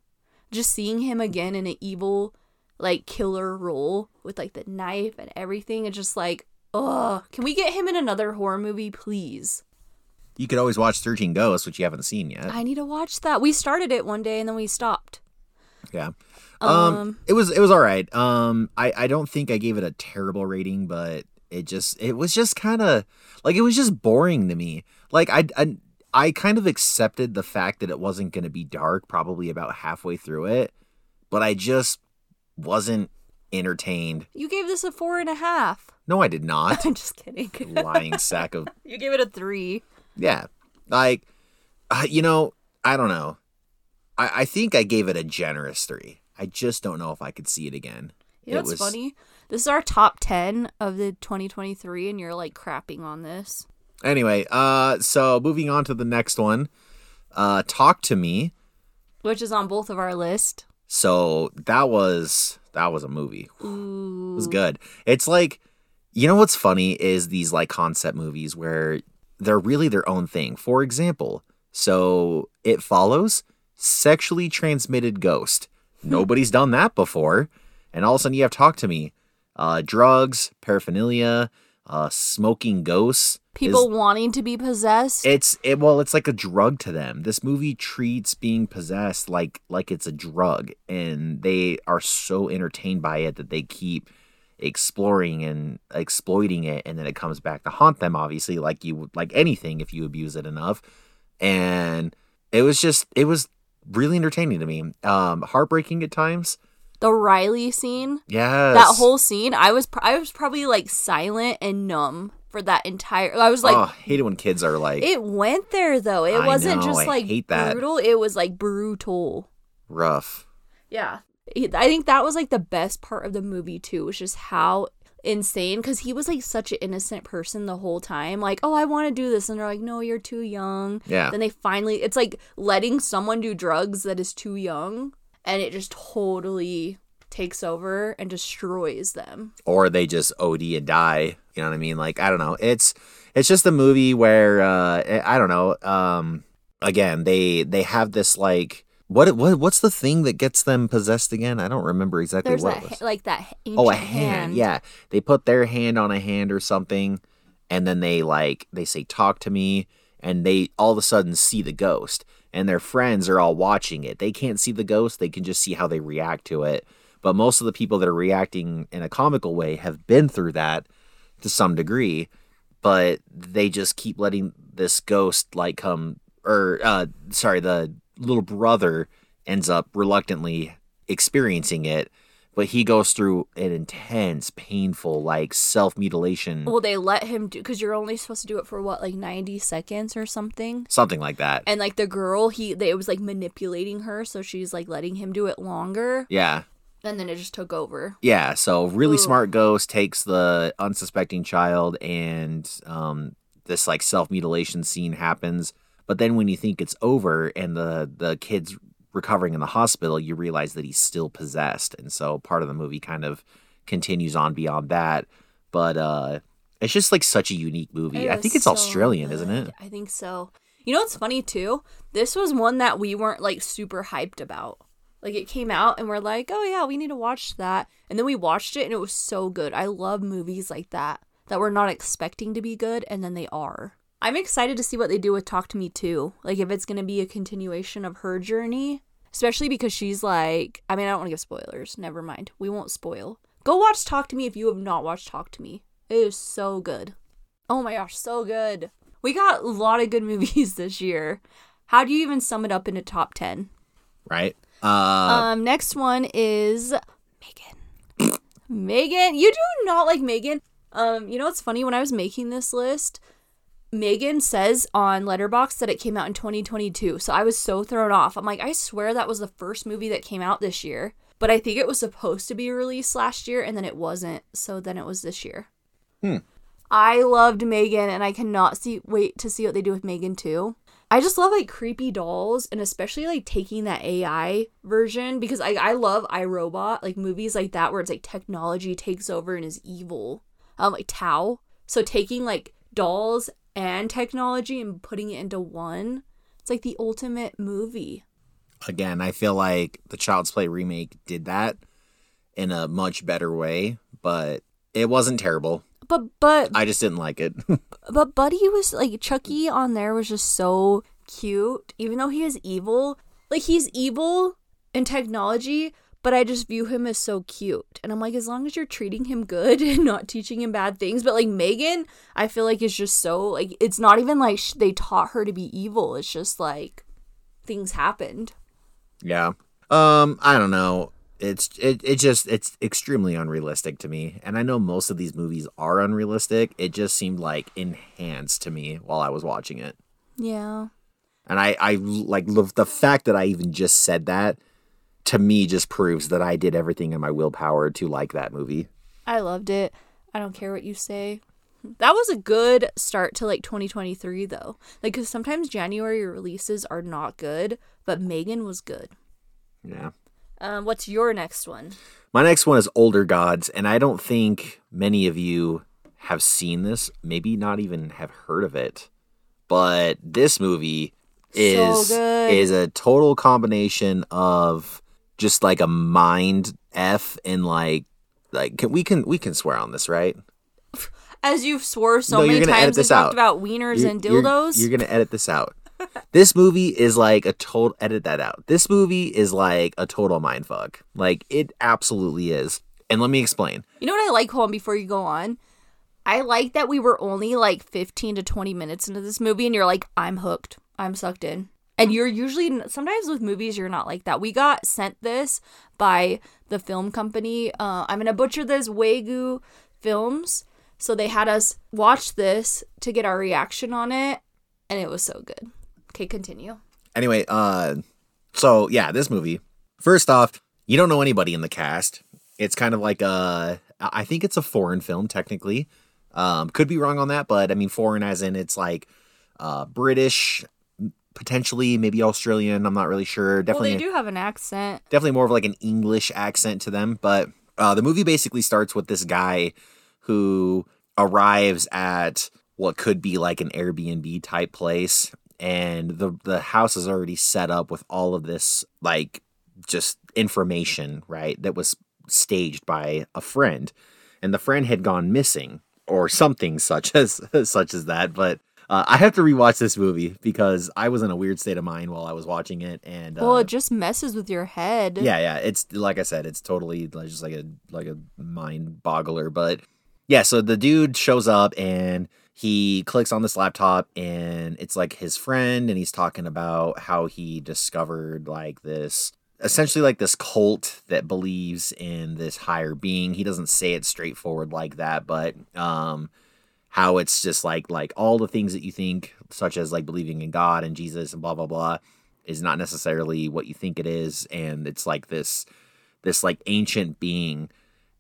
Just seeing him again in an evil, like killer role with like the knife and everything, it's just like, ugh. Can we get him in another horror movie, please? You could always watch 13 Ghosts, which you haven't seen yet. I need to watch that. We started it one day and then we stopped. Yeah. Um, Um, it was it was all right. Um, I I don't think I gave it a terrible rating, but it just it was just kind of like it was just boring to me. Like I I I kind of accepted the fact that it wasn't going to be dark probably about halfway through it, but I just wasn't entertained. You gave this a four and a half. No, I did not. <laughs> I'm just kidding. <laughs> Lying sack of <laughs> you gave it a three. yeah. Like, uh, you know, I don't know. I I think I gave it a generous three. I just don't know if I could see it again. You know It what's was- funny? This is our top 10 of the 2023, and you're like crapping on this. Anyway, uh, so moving on to the next one, uh, talk to me. Which is on both of our list. So that was that was a movie. It was good. It's like, you know what's funny is these like concept movies where they're really their own thing. For example, so it follows sexually transmitted ghost. <laughs> Nobody's done that before, and all of a sudden you have talk to me. Uh, drugs, paraphernalia, uh, smoking ghosts. is- People wanting to be possessed. it's it well it's like a drug to them this movie treats being possessed like like it's a drug and they are so entertained by it that they keep exploring and exploiting it and then it comes back to haunt them obviously like you like anything if you abuse it enough and it was just it was really entertaining to me um heartbreaking at times the Riley scene. yes That whole scene, I was pr- I was probably like silent and numb for that entire. I was like, oh, I hate it when kids are like it went there though. It I wasn't know, just I like hate that. brutal. It was like brutal. rough Yeah. I think that was like the best part of the movie too, was just how insane because he was like such an innocent person the whole time. Like, oh, I want to do this. And they're like, no, you're too young. yeah Then they finally, it's like letting someone do drugs that is too young and it just totally takes over and destroys them. or they just OD and die. You know what I mean? Like I don't know. It's it's just a movie where uh I don't know. Um again, they they have this like what what what's the thing that gets them possessed again? I don't remember exactly There's what that, it was. like that Oh, a hand. Yeah. They put their hand on a hand or something and then they like they say talk to me and they all of a sudden see the ghost and their friends are all watching it. They can't see the ghost, they can just see how they react to it. But most of the people that are reacting in a comical way have been through that to some degree, but they just keep letting this ghost like come or uh sorry, the little brother ends up reluctantly experiencing it, but he goes through an intense, painful like self-mutilation, Well, they let him do because you're only supposed to do it for what, like 90 seconds or something. something like that. And like the girl, he they it was like manipulating her, so she's like letting him do it longer, yeah. and then it just took over. Yeah, so really Ugh. smart ghost takes the unsuspecting child and um this like self-mutilation scene happens, but then when you think it's over and the the kid's recovering in the hospital, you realize that he's still possessed. And so part of the movie kind of continues on beyond that. But uh it's just like such a unique movie. I think it's so Australian, isn't it? I think so. You know what's funny too? This was one that we weren't like super hyped about. Like it came out and we're like, oh yeah, we need to watch that. And then we watched it and it was so good. I love movies like that that we're not expecting to be good and then they are. I'm excited to see what they do with Talk to Me too. Like if it's going to be a continuation of her journey, especially because she's like, I mean, I don't want to give spoilers. Never mind. We won't spoil. Go watch Talk to Me if you have not watched Talk to Me. It is so good. Oh my gosh, so good. We got a lot of good <laughs> movies this year. How do you even sum it up into top 10? right? Uh, Um, next one is Megan. <coughs> Megan, you do not like Megan. Um, you know what's funny? When I was making this list, Megan says on Letterboxd that it came out in 2022. So I was so thrown off. I'm like, I swear that was the first movie that came out this year. But I think it was supposed to be released last year and then it wasn't. So then it was this year. Hmm. I loved Megan and I cannot see wait to see what they do with Megan too. I just love like creepy dolls and especially like taking that AI version because I, I love iRobot, like movies like that where it's like technology takes over and is evil. Um like Tau. So taking like dolls and technology and putting it into one, it's like the ultimate movie. again, I feel like the Child's Play remake did that in a much better way, but it wasn't terrible. But but I just didn't like it. <laughs> But Buddy was like Chucky on there was just so cute, even though he is evil. Like he's evil in technology, but I just view him as so cute. And I'm like, as long as you're treating him good <laughs> and not teaching him bad things. But like Megan, I feel like is just so like it's not even like sh- they taught her to be evil. It's just like things happened. yeah. Um, I don't know. It's it, it just it's extremely unrealistic to me. And I know most of these movies are unrealistic. It just seemed like enhanced to me while I was watching it. Yeah. And I, I like love the fact that I even just said that to me just proves that I did everything in my willpower to like that movie. I loved it. I don't care what you say. That was a good start to like 2023 though. Like cuz sometimes January releases are not good, but Megan was good. Yeah. Um what's your next one? My next one is Older Gods, and I don't think many of you have seen this, maybe not even have heard of it. But this movie is good. is a total combination of just like a mind f and like like can, we can we can swear on this, right? As you've swore so No, you're many edit times and this talked out. about wieners You're- and you're- dildos. You're, gonna edit this out. <laughs> this movie is like a total edit that out. This movie is like a total mind fuck. Like it absolutely is. And let me explain. You know what I like, Home, before you go on? I like that we were only like 15 to 20 minutes into this movie and you're like, I'm hooked. I'm sucked in. And you're usually, sometimes with movies, you're not like that. We got sent this by the film company. Uh, I'm to butcher this, Wagyu Films. So they had us watch this to get our reaction on it. And it was so good. Okay, continue. Anyway, uh so yeah, this movie. First off, you don't know anybody in the cast. It's kind of like a I think it's a foreign film technically. Um could be wrong on that, but I mean foreign as in it's like uh British potentially maybe Australian, I'm not really sure. Well, Definitely they do have an accent. definitely more of like an English accent to them. But uh, the movie basically starts with this guy who arrives at what could be like an Airbnb type place, and the the house is already set up with all of this like just information, right? That was staged by a friend, and the friend had gone missing or something such <laughs> as such as that, but. Uh, I have to rewatch this movie because I was in a weird state of mind while I was watching it, and uh, Well, it just messes with your head. yeah, yeah. It's like I said, it's totally just like a like a mind boggler. But yeah, so the dude shows up and he clicks on this laptop and it's like his friend and he's talking about how he discovered like this essentially like this cult that believes in this higher being. He doesn't say it straightforward like that, but um how it's just like like all the things that you think such as like believing in God and Jesus and blah blah blah is not necessarily what you think it is and it's like this this like ancient being.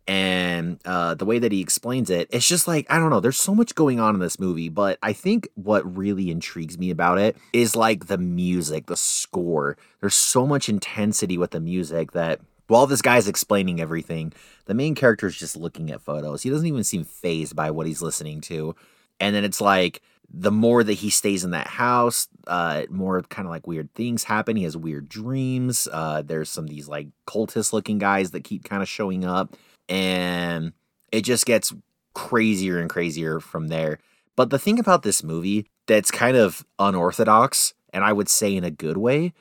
And uh the way that he explains it it's just like i don't know there's so much going on in this movie but i think what really intrigues me about it is like the music the score. There's so much intensity with the music that while this guy's explaining everything the main character is just looking at photos he doesn't even seem phased by what he's listening to and then it's like the more that he stays in that house, uh, more kind of like weird things happen. He has weird dreams. Uh, there's some these like cultist looking guys that keep kind of showing up, and it just gets crazier and crazier from there. But the thing about this movie that's kind of unorthodox, and I would say in a good way,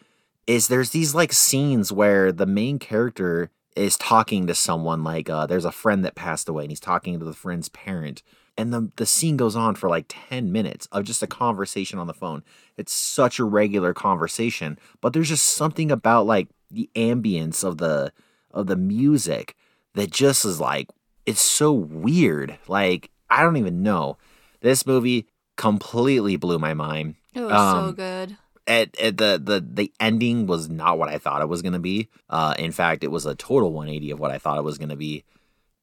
is there's these like scenes where the main character is talking to someone like uh, there's a friend that passed away and he's talking to the friend's parent and the the scene goes on for like 10 minutes of just a conversation on the phone. It's such a regular conversation, but there's just something about like the ambience of the of the music that just is like it's so weird. Like I don't even know. This movie completely blew my mind. It was so Um, good. At, at the the the ending was not what I thought it was gonna be. Uh, in fact, it was a total 180 of what I thought it was gonna be.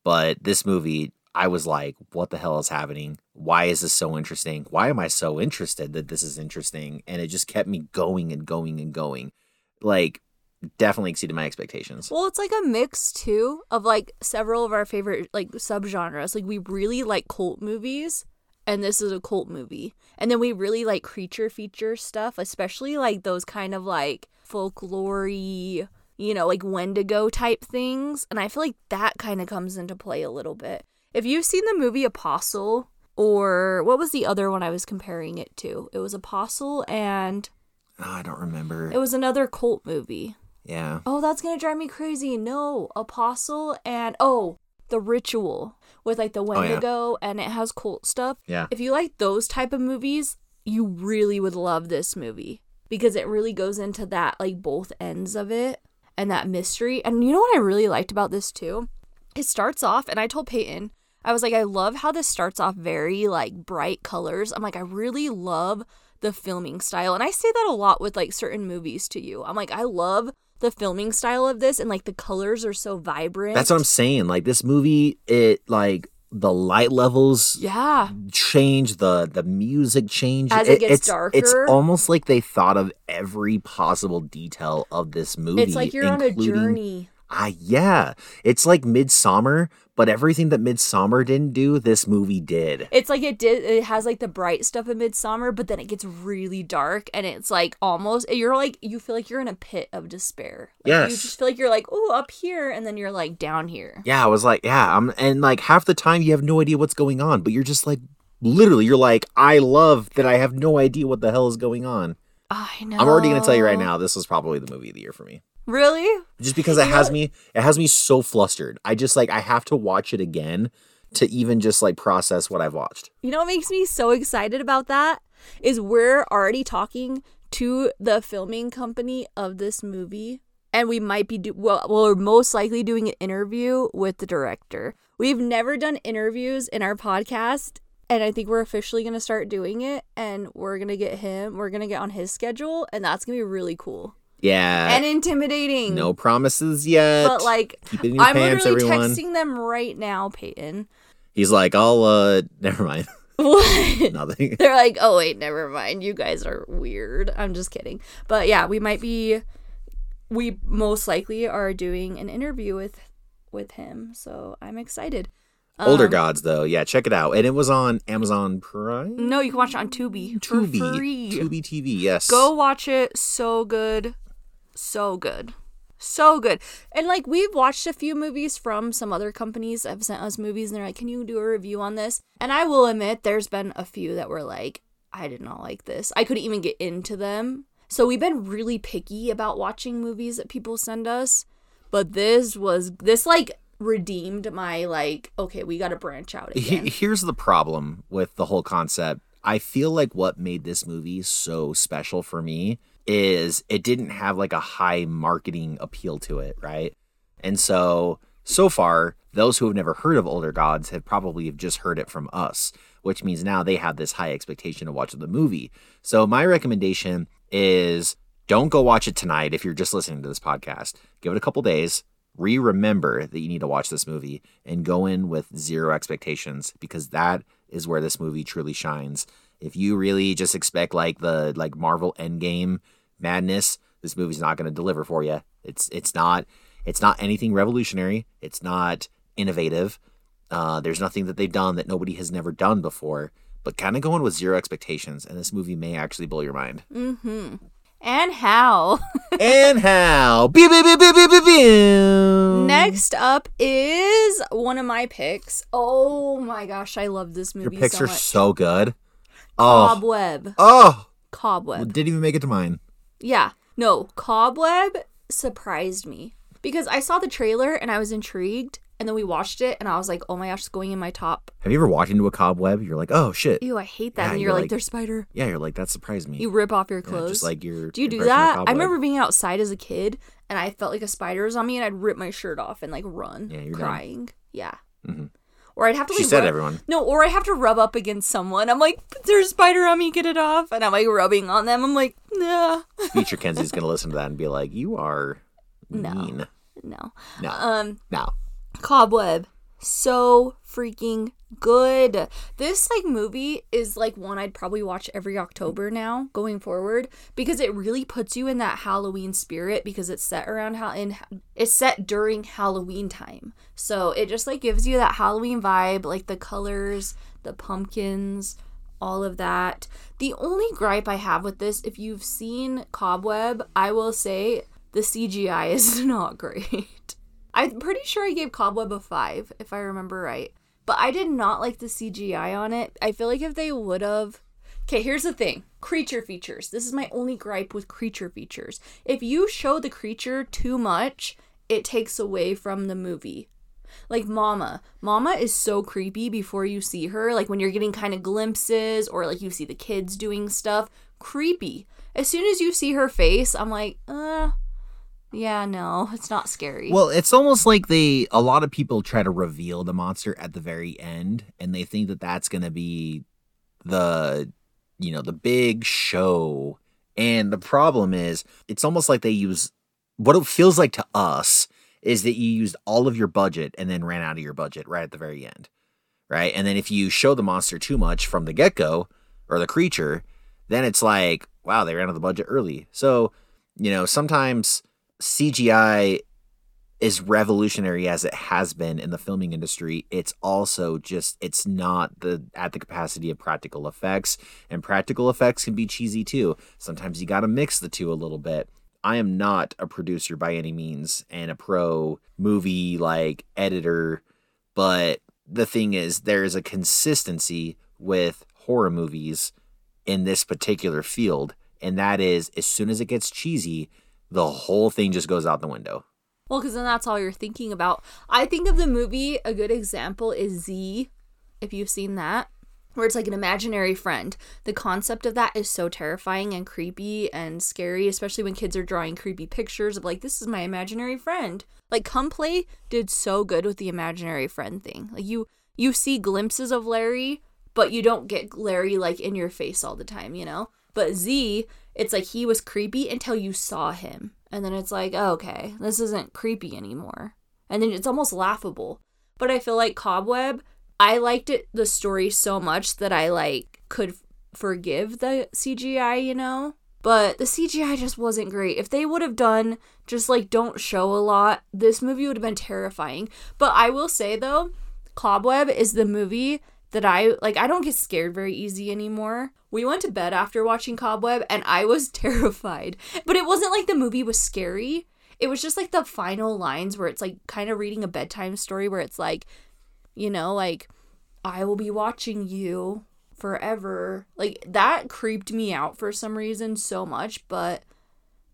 But this movie, I was like, "What the hell is happening? Why is this so interesting? Why am I so interested that this is interesting?" And it just kept me going and going and going. Like, definitely exceeded my expectations. Well, it's like a mix too of like several of our favorite like subgenres. Like we really like cult movies, and this is a cult movie. And then we really like creature feature stuff, especially like those kind of like folklore you know, like Wendigo type things. And I feel like that kind of comes into play a little bit. If you've seen the movie Apostle, or what was the other one I was comparing it to? It was Apostle and Oh, I don't remember. it was another cult movie. yeah. Oh, that's gonna drive me crazy. No, Apostle and oh, the Ritual with like the oh, yeah. Wendigo and it has cult stuff. Yeah. If you like those type of movies, you really would love this movie because it really goes into that like both ends of it and that mystery. And you know what I really liked about this too? It starts off, and I told Payton, I was like, I love how this starts off very like bright colors. I'm like, I really love the filming style. And I say that a lot with like certain movies to you. I'm like, I love the filming style of this and like the colors are so vibrant. That's what I'm saying. Like this movie, it like the light levels Yeah. change, the the music change. As it gets it's, It's almost like they thought of every possible detail of this movie. It's like you're on a journey. Ah, yeah. It's like Midsommar, but everything that Midsommar didn't do, this movie did. It's like it did. It has like the bright stuff of Midsommar, but then it gets really dark, and it's like almost you're like you feel like you're in a pit of despair. Like, you just feel like you're like oh up here, and then you're like down here. Yeah, I was like, yeah, I'm, and like half the time you have no idea what's going on, but you're just like, literally, you're like, I love that I have no idea what the hell is going on. I know. I'm already gonna tell you right now, this was probably the movie of the year for me. Really? just because it has me it has me so flustered. I just like i have to watch it again to even just like process what i've watched. You know what makes me so excited about that? Is we're already talking to the filming company of this movie and we might be do well we're most likely doing an interview with the director. We've never done interviews in our podcast and I think we're officially going to start doing it and we're going to get him we're going to get on his schedule and that's going to be really cool yeah and intimidating. no promises yet But like keep it in your I'm pants literally everyone texting them right now, Payton. he's like i'll uh <laughs> never mind <laughs> What? nothing <laughs> They're like, oh wait, never mind. You guys are weird. I'm just kidding. But yeah, we might be. We most likely are doing an interview with with him, so I'm excited. older Um, gods though yeah check it out and it was on amazon prime No, you can watch it on Tubi tubi tubi tv yes Go watch it. So good, so good, so good. And like we've watched a few movies from some other companies that have sent us movies, and they're like, "Can you do a review on this?" And I will admit, there's been a few that were like, "I did not like this. I couldn't even get into them." So we've been really picky about watching movies that people send us. But this was this like redeemed my like okay we got to branch out again. here's the problem with the whole concept. I feel like what made this movie so special for me is it didn't have like a high marketing appeal to it, right? And so so far, those who have never heard of Older Gods have probably just heard it from us, which means now they have this high expectation of watching the movie. So my recommendation is don't go watch it tonight if you're just listening to this podcast. Give it a couple days, re remember that you need to watch this movie and go in with zero expectations because that is where this movie truly shines. If you really just expect like the like Marvel Endgame madness, this movie's not going to deliver for you. It's it's not it's not anything revolutionary. It's not innovative. Uh, there's nothing that they've done that nobody has never done before. But kind of going with zero expectations, and this movie may actually blow your mind. mm-hmm. And how? <laughs> and how? Beep, beep, beep, beep, beep, beep, beep. Next up is one of my picks. Oh my gosh, I love this movie your picks so are so good. Oh, Cobweb. oh, Cobweb. didn't even make it to mine. Yeah. No, Cobweb surprised me because I saw the trailer and I was intrigued and then we watched it, and I was like, oh my gosh, it's going in my top. Have you ever walked into a cobweb? You're like, oh shit. Ew, I hate that. Yeah, and you're you're like, like- there's spider. Yeah, you're like that surprised me. You rip off your Yeah, clothes. just like your. do you do that? I remember being outside as a kid, and I felt like a spider was on me, and I'd rip my shirt off and like run, Yeah, you're done. crying. Yeah. Mhm. Or I'd have to She like said rub- everyone. No, or I have to rub up against someone. I'm like, there's a spider on me, get it off. And I'm like rubbing on them. I'm like, nah. <laughs> Future Kenzie's gonna listen to that and be like, "You are No. mean." No. No, Um, no. Cobweb. So freaking good. This like movie is like one I'd probably watch every October now going forward because it really puts you in that Halloween spirit because it's set around how in it's set during Halloween time. So it just like gives you that Halloween vibe, like the colors, the pumpkins, all of that. The only gripe I have with this, if you've seen Cobweb, I will say the CGI <laughs> is not great. I'm pretty sure I gave Cobweb a 5, if I remember right. But I did not like the CGI on it. I feel like if they would have. Okay, here's the thing creature features. This is my only gripe with creature features. If you show the creature too much, it takes away from the movie. Like Mama. Mama is so creepy before you see her. Like when you're getting kind of glimpses or like you see the kids doing stuff. Creepy. As soon as you see her face, I'm like, uh, yeah, no, it's not scary. Well, it's almost like they a lot of people try to reveal the monster at the very end, and they think that that's going to be the you know the big show. And the problem is, it's almost like they use what it feels like to us is that you used all of your budget and then ran out of your budget right at the very end, right? And then if you show the monster too much from the get go or the creature, then it's like, wow, they ran out of the budget early. So, you know, sometimes CGI is revolutionary as it has been in the filming industry, it's also just it's not the at the capacity of practical effects, and practical effects can be cheesy too. Sometimes you got to mix the two a little bit. I am not a producer by any means and a pro movie like editor, but the thing is there is a consistency with horror movies in this particular field, and that is as soon as it gets cheesy, the whole thing just goes out the window. Well, because then that's all you're thinking about. I think of the movie, a good example is Z, if you've seen that, where it's like an imaginary friend. The concept of that is so terrifying and creepy and scary, especially when kids are drawing creepy pictures of like, this is my imaginary friend. Like, Come Play did so good with the imaginary friend thing. Like, you you see glimpses of Larry, but you don't get Larry like in your face all the time, you know? But Z, it's like he was creepy until you saw him. And then it's like, oh, okay, this isn't creepy anymore. And then it's almost laughable. But I feel like Cobweb, I liked it the story so much that I like could forgive the CGI, you know? But the CGI just wasn't great. If they would have done just like don't show a lot, this movie would have been terrifying. But I will say though, Cobweb is the movie that I like I don't get scared very easy anymore. We went to bed after watching Cobweb and I was <laughs> terrified. But it wasn't like the movie was scary. It was just like the final lines where it's like kind of reading a bedtime story where it's like, you know, like I will be watching you forever. Like that creeped me out for some reason so much, but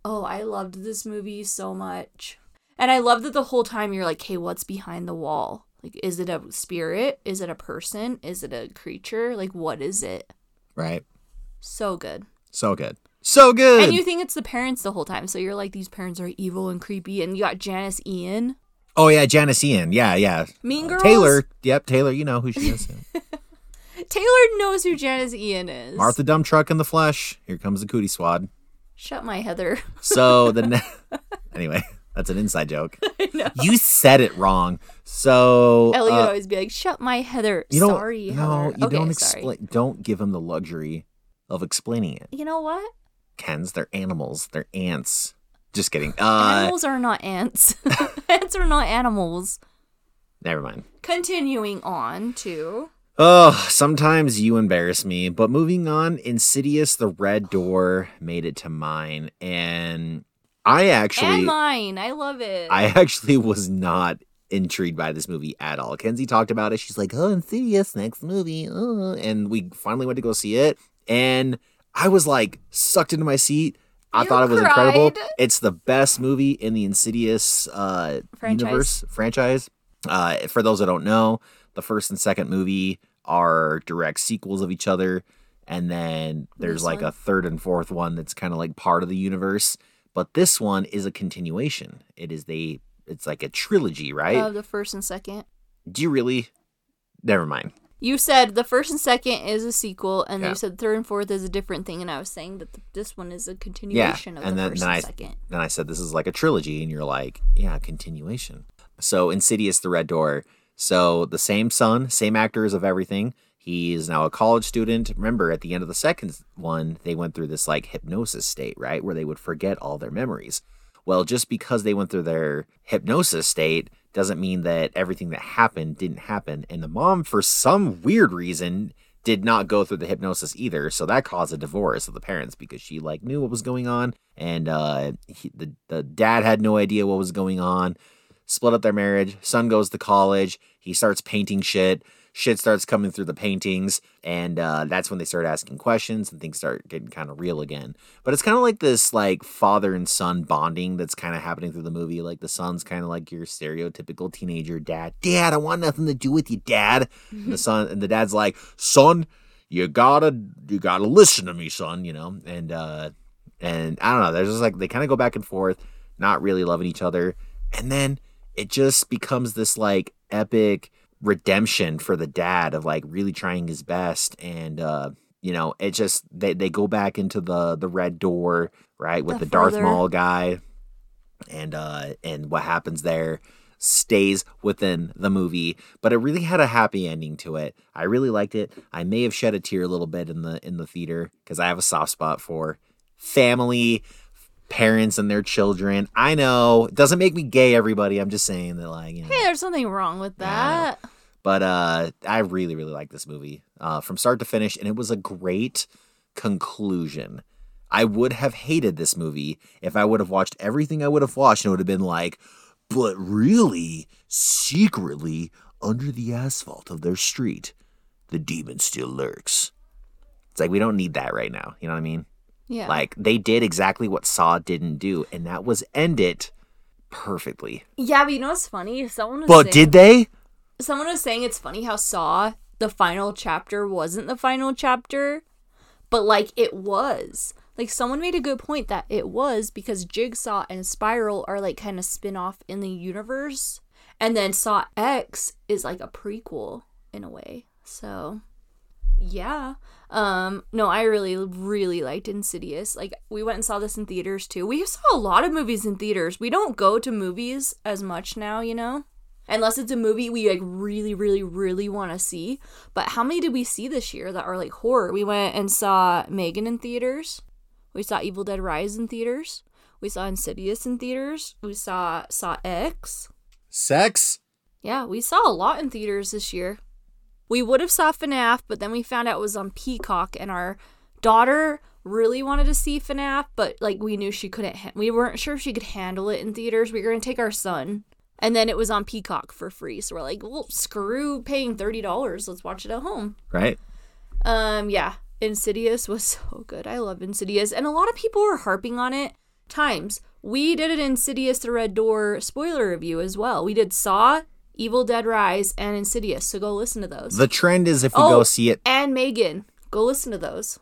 oh, I loved this movie so much. And I love that the whole time you're like, "Hey, what's behind the wall?" Like, is it a spirit? Is it a person? Is it a creature? Like, what is it? Right. So good. So good. So good. And you think it's the parents the whole time. So you're like, these parents are evil and creepy. And you got Janis Ian. oh yeah, Janis Ian. Yeah, yeah. Mean uh, Girls. Taylor. Yep, Taylor. You know who she is. <laughs> Taylor knows who Janis Ian is. Martha Dump Truck in the flesh. Here comes the cootie swad. Shut my Heather. So the <laughs> ne- <laughs> anyway, that's an inside joke. <laughs> You said it wrong. So Ellie would uh, always be like, shut my Heather. you don't. Sorry, no, Heather. you okay, don't explain. Don't give them the luxury of explaining it. You know what? Kens, they're animals. They're ants. Just kidding. <laughs> Uh, Animals are not ants. <laughs> ants are not animals. never mind. Continuing on to. Oh, sometimes you embarrass me. But moving on, Insidious the Red Door made it to mine. And I actually and mine. I love it. I actually was not intrigued by this movie at all. Kenzie talked about it. She's like, "Oh, Insidious, next movie," uh," and we finally went to go see it, and I was like sucked into my seat. I You thought it was incredible. It's the best movie in the Insidious uh, Franchise. universe franchise. Uh, for those that don't know, the first and second movie are direct sequels of each other, and then there's This like one? a third and fourth one that's kind of like part of the universe. But this one is a continuation. It is the it's like a trilogy, right? Of the first and second. Do you really? Never mind. You said the first and second is a sequel, and Yeah. you said third and fourth is a different thing, and I was saying that th- this one is a continuation of and the then- first then and I- second. Then I said this is like a trilogy, and you're like, yeah, continuation. So Insidious: The Red Door. So the same son, same actors of everything. He is now a college student. Remember, at the end of the second one, they went through this like hypnosis state, right, where they would forget all their memories. Well, just because they went through their hypnosis state doesn't mean that everything that happened didn't happen. And the mom, for some weird reason, did not go through the hypnosis either. So that caused a divorce of the parents because she like knew what was going on, and uh, he, the the dad had no idea what was going on. Split up their marriage. Son goes to college. He starts painting shit. Shit starts coming through the paintings, and uh, that's when they start asking questions and things start getting kind of real again. But it's kind of like this like father and son bonding that's kind of happening through the movie. Like the son's kind of like your stereotypical teenager dad. Dad, I want nothing to do with you, dad. And the <laughs> son and the dad's like, son, you gotta you gotta listen to me, son. You know, and uh, and I don't know. There's just like they kind of go back and forth, not really loving each other, and then it just becomes this like epic redemption for the dad of like really trying his best. And uh you know it just they, they go back into the the red door right with The the, darth maul guy. And uh and what happens there stays within the movie. But it really had a happy ending to it. I really liked it. I may have shed a tear a little bit in the in the theater because i have a soft spot for family parents and their children. I know. It doesn't make me gay everybody. I'm just saying that like you know. Hey, there's nothing wrong with Yeah, that. but uh i really really like this movie uh from start to finish and it was a great conclusion. I would have hated this movie if i would have watched everything i would have watched and it would have been like but really secretly under the asphalt of their street the demon still lurks. It's like we don't need that right now. You know what i mean Yeah. like they did exactly what saw didn't do and that was end it perfectly yeah, but you know what's funny? Someone was but saying, did they someone was saying it's funny how Saw the final chapter wasn't the final chapter, but like it was. Like someone made a good point that it was because Jigsaw and Spiral are like kind of spin-off in the universe, and then Saw X is like a prequel in a way. So, yeah. Um no, I really really liked Insidious. Like we went and saw this in theaters too. We saw a lot of movies in theaters. We don't go to movies as much now, you know? Unless it's a movie we like really really really want to see. But how many did we see this year that are like horror? We went and saw Megan in theaters. We saw Evil Dead Rise in theaters. We saw Insidious in theaters. We saw Saw X. sex Yeah, we saw a lot in theaters this year. We would have saw FNAF, but then we found out it was on Peacock, and our daughter really wanted to see FNAF, but like we knew she couldn't. Ha- we weren't sure if she could handle it in theaters. We were gonna take our son, and then it was on Peacock for free. So we're like, well, screw paying thirty dollars. Let's watch it at home. right Um, yeah, Insidious was so good. I love Insidious, and a lot of people were harping on it. Times we did an Insidious: The Red Door spoiler review as well. We did Saw, Evil Dead Rise, and Insidious. So go listen to those. The trend is if we Oh. go see it. and Megan, go listen to those.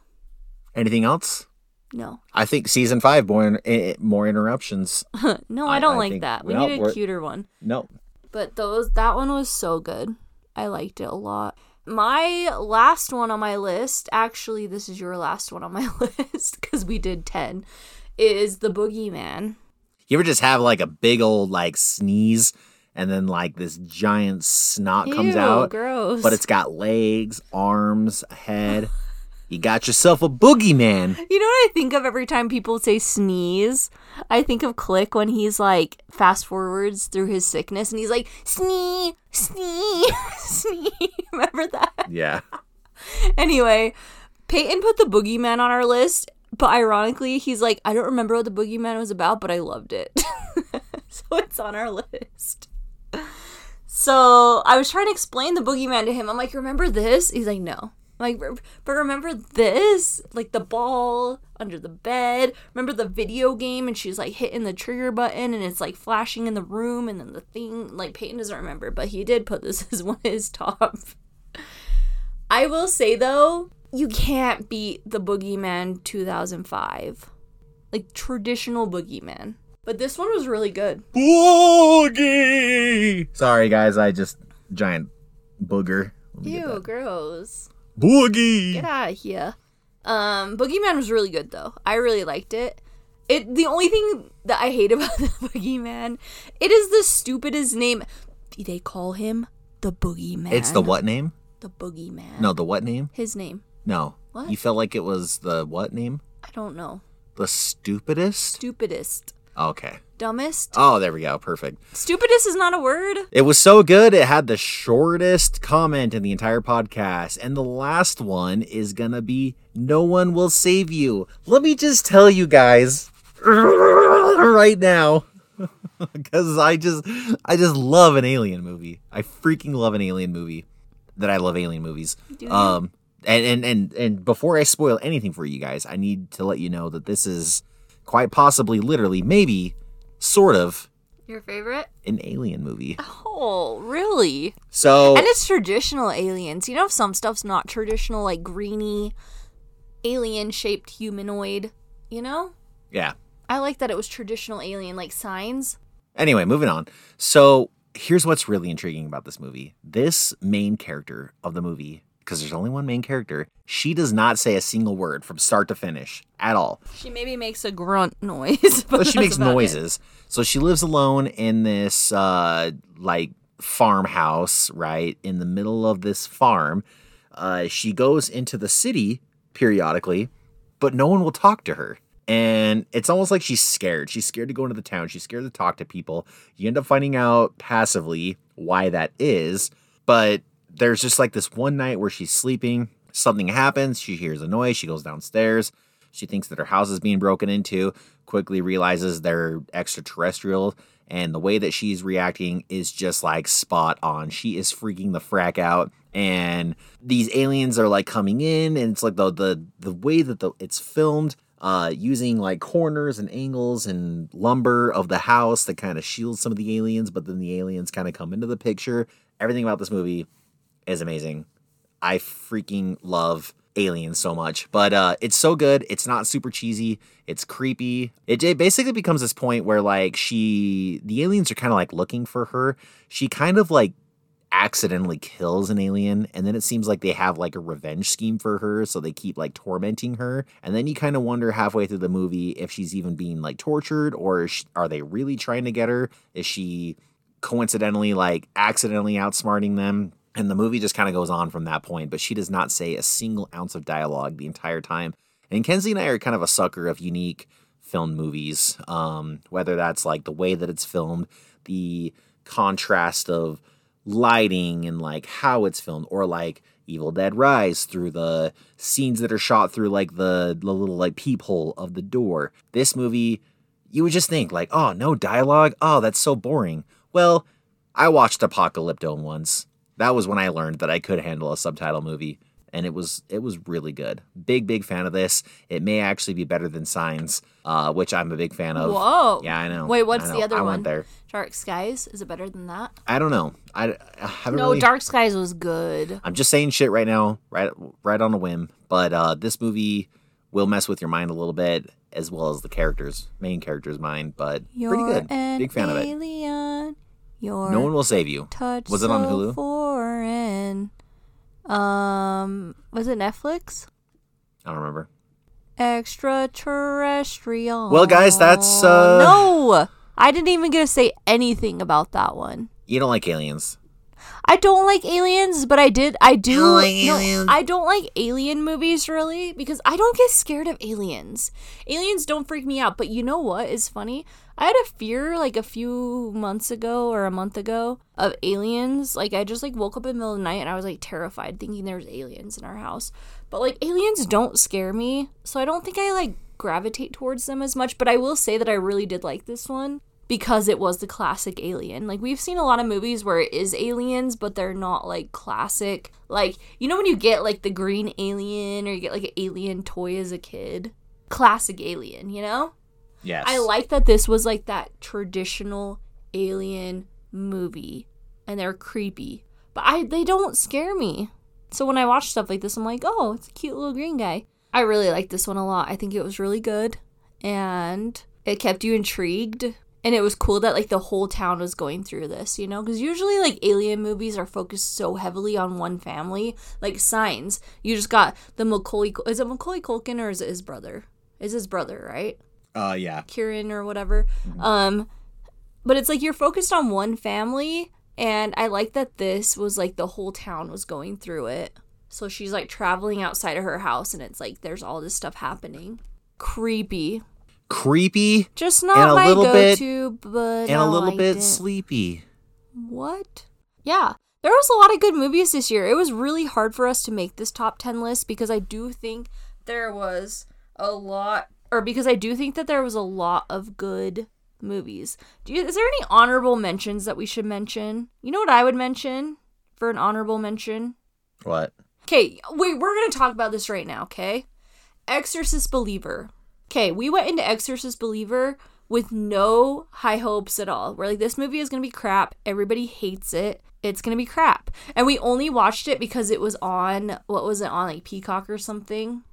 Anything else? No, I think season five more eh, eh, more interruptions. <laughs> no, I, I- don't I like think- that. We need a cuter one. No, But those that one was so good. I liked it a lot. My last one on my list, actually this is your last one on my <laughs> list cuz we did 10, is The Boogeyman. you ever just have like a big old like sneeze, and then like this giant snot comes Ew, out, gross. but it's got legs, arms, a head. You got yourself a boogeyman. You know what I think of every time people say sneeze? I think of Click when he's like fast forwards through his sickness and he's like snee, snee, <laughs> snee. <laughs> Remember that? Yeah. <laughs> Anyway, Payton put the boogeyman on our list, but ironically, he's like, I don't remember what the boogeyman was about, but I loved it. so it's on our list. So I was trying to explain the boogeyman to him. I'm like, remember this? He's like, no. Like, r- but remember this? Like the ball under the bed. Remember the video game and she's like hitting the trigger button and it's like flashing in the room and then the thing. Like Payton doesn't remember, but he did put this <laughs> as one of his top. I will say though, you can't beat the Boogeyman 2005, like traditional Boogeyman. But this one was really good. Boogie. Sorry, guys. I just giant booger. Ew, gross. Boogie. Get out of here. Um, Boogeyman was really good though. I really liked it. It the only thing that I hate <laughs> about the Boogeyman, it is the stupidest name. They call him the Boogeyman. It's the what name? The Boogeyman. No, the what name? His name. No. What? You felt like it was the what name? I don't know. The stupidest? Stupidest. Okay. Dumbest. Oh, there we go. Perfect. Stupidest is not a word. It was so good, it had the shortest comment in the entire podcast. And the last one is gonna be No one will save you. Let me just tell you guys <laughs> right now. <laughs> Because I just I just love an alien movie. I freaking love an alien movie. That I love alien movies. Um and, and and and before I spoil anything for you guys, I need to let you know that this is quite possibly, literally, maybe, sort of, Your favorite? an alien movie. Oh, really? So And it's traditional aliens. You know, some stuff's not traditional, like greeny, alien shaped humanoid. You know? yeah. I like that it was traditional alien, like signs. Anyway, moving on. So here's what's really intriguing about this movie. This main character of the movie, because there's only one main character, she does not say a single word from start to finish at all. She maybe makes a grunt noise. <laughs> But But she makes about it. noises. So she lives alone in this uh like farmhouse, right? In the middle of this farm. Uh she goes into the city periodically, but no one will talk to her. And it's almost like she's scared. She's scared to go into the town. She's scared to talk to people. You end up finding out passively why that is. But there's just like this one night where she's sleeping. Something happens. She hears a noise. She goes downstairs. She thinks that her house is being broken into, quickly realizes they're extraterrestrial, and the way that she's reacting is just like spot on. She is freaking the frack out, and these aliens are like coming in, and it's like the the the way that the it's filmed, uh, using like corners and angles and lumber of the house that kind of shields some of the aliens, but then the aliens kind of come into the picture. Everything about this movie is amazing. I freaking love Aliens so much. But uh it's so good. It's not super cheesy. It's creepy. It, it basically becomes this point where like she the aliens are kind of like looking for her. She kind of like accidentally kills an alien and then it seems like they have like a revenge scheme for her so they keep like tormenting her and then you kind of wonder halfway through the movie if she's even being like tortured or she- are they really trying to get her is she coincidentally like accidentally outsmarting them and the movie just kind of goes on from that point but she does not say a single ounce of dialogue the entire time. And kenzie and i are kind of a sucker of unique film movies um, whether that's like the way that it's filmed the contrast of lighting and like how it's filmed or like evil dead rise through the scenes that are shot through like the, the little like peephole of the door. This movie you would just think like oh no dialogue? Oh that's so boring. Well i watched apocalypto once that was when i learned that i could handle a subtitle movie and it was it was really good big big fan of this it may actually be better than signs uh, which i'm a big fan of Whoa. yeah i know Wait, what's I the other I one? there Dark Skies? Is it better than that? i don't know i, I haven't No, really Dark Skies was good. I'm just saying shit right now, right right on a whim. But uh, this movie will mess with your mind a little bit, as well as the characters, main characters' mind. But pretty good. Big fan of it. You're No one will save you. touch Was it on so Hulu? Foreign. Um, was it Netflix? I don't remember. Extraterrestrial. Well, guys, that's, uh, no. I didn't even get to say anything about that one. You don't like aliens. I don't like aliens, but I did. I do. don't like no. I don't like alien movies really because I don't get scared of aliens. Aliens don't freak me out. But you know what is funny? I had a fear like a few months ago or a month ago of aliens. Like I just like woke up in the middle of the night and I was like terrified, thinking there's aliens in our house. But like aliens don't scare me, so I don't think I like gravitate towards them as much. But I will say that I really did like this one. Because it was the classic alien. Like we've seen a lot of movies where it is aliens, but they're not like classic. Like you know when you get like the green alien or you get like an alien toy as a kid, classic alien. You know. Yes. I like that this was like that traditional alien movie, and they're creepy, but I they don't scare me. So when I watch stuff like this, I'm like, oh, it's a cute little green guy. I really like this one a lot. I think it was really good, and it kept you intrigued. And it was cool that like the whole town was going through this, you know, because usually like alien movies are focused so heavily on one family. Like Signs, you just got the Macaulay. Is it Macaulay Culkin or is it his brother? Is his brother right? uh yeah. Kieran or whatever. Um, but it's like you're focused on one family, and I like that this was like the whole town was going through it. So she's like traveling outside of her house, and it's like there's all this stuff happening. Creepy. Creepy Just And not a my little bit- go-to, but and a little bit it. sleepy. What? Yeah. There was a lot of good movies this year. It was really hard for us to make this top 10 list because I do think there was a lot or because I do think that there was a lot of good movies. Do you, is there any honorable mentions that we should mention? You know what I would mention for an honorable mention? What? Okay, wait, we're gonna talk about this right now, okay? Exorcist Believer. Okay, we went into Exorcist Believer with no high hopes at all. We're like, this movie is gonna be crap. Everybody hates it. It's gonna be crap. And we only watched it because it was on, what was it, on like Peacock or something?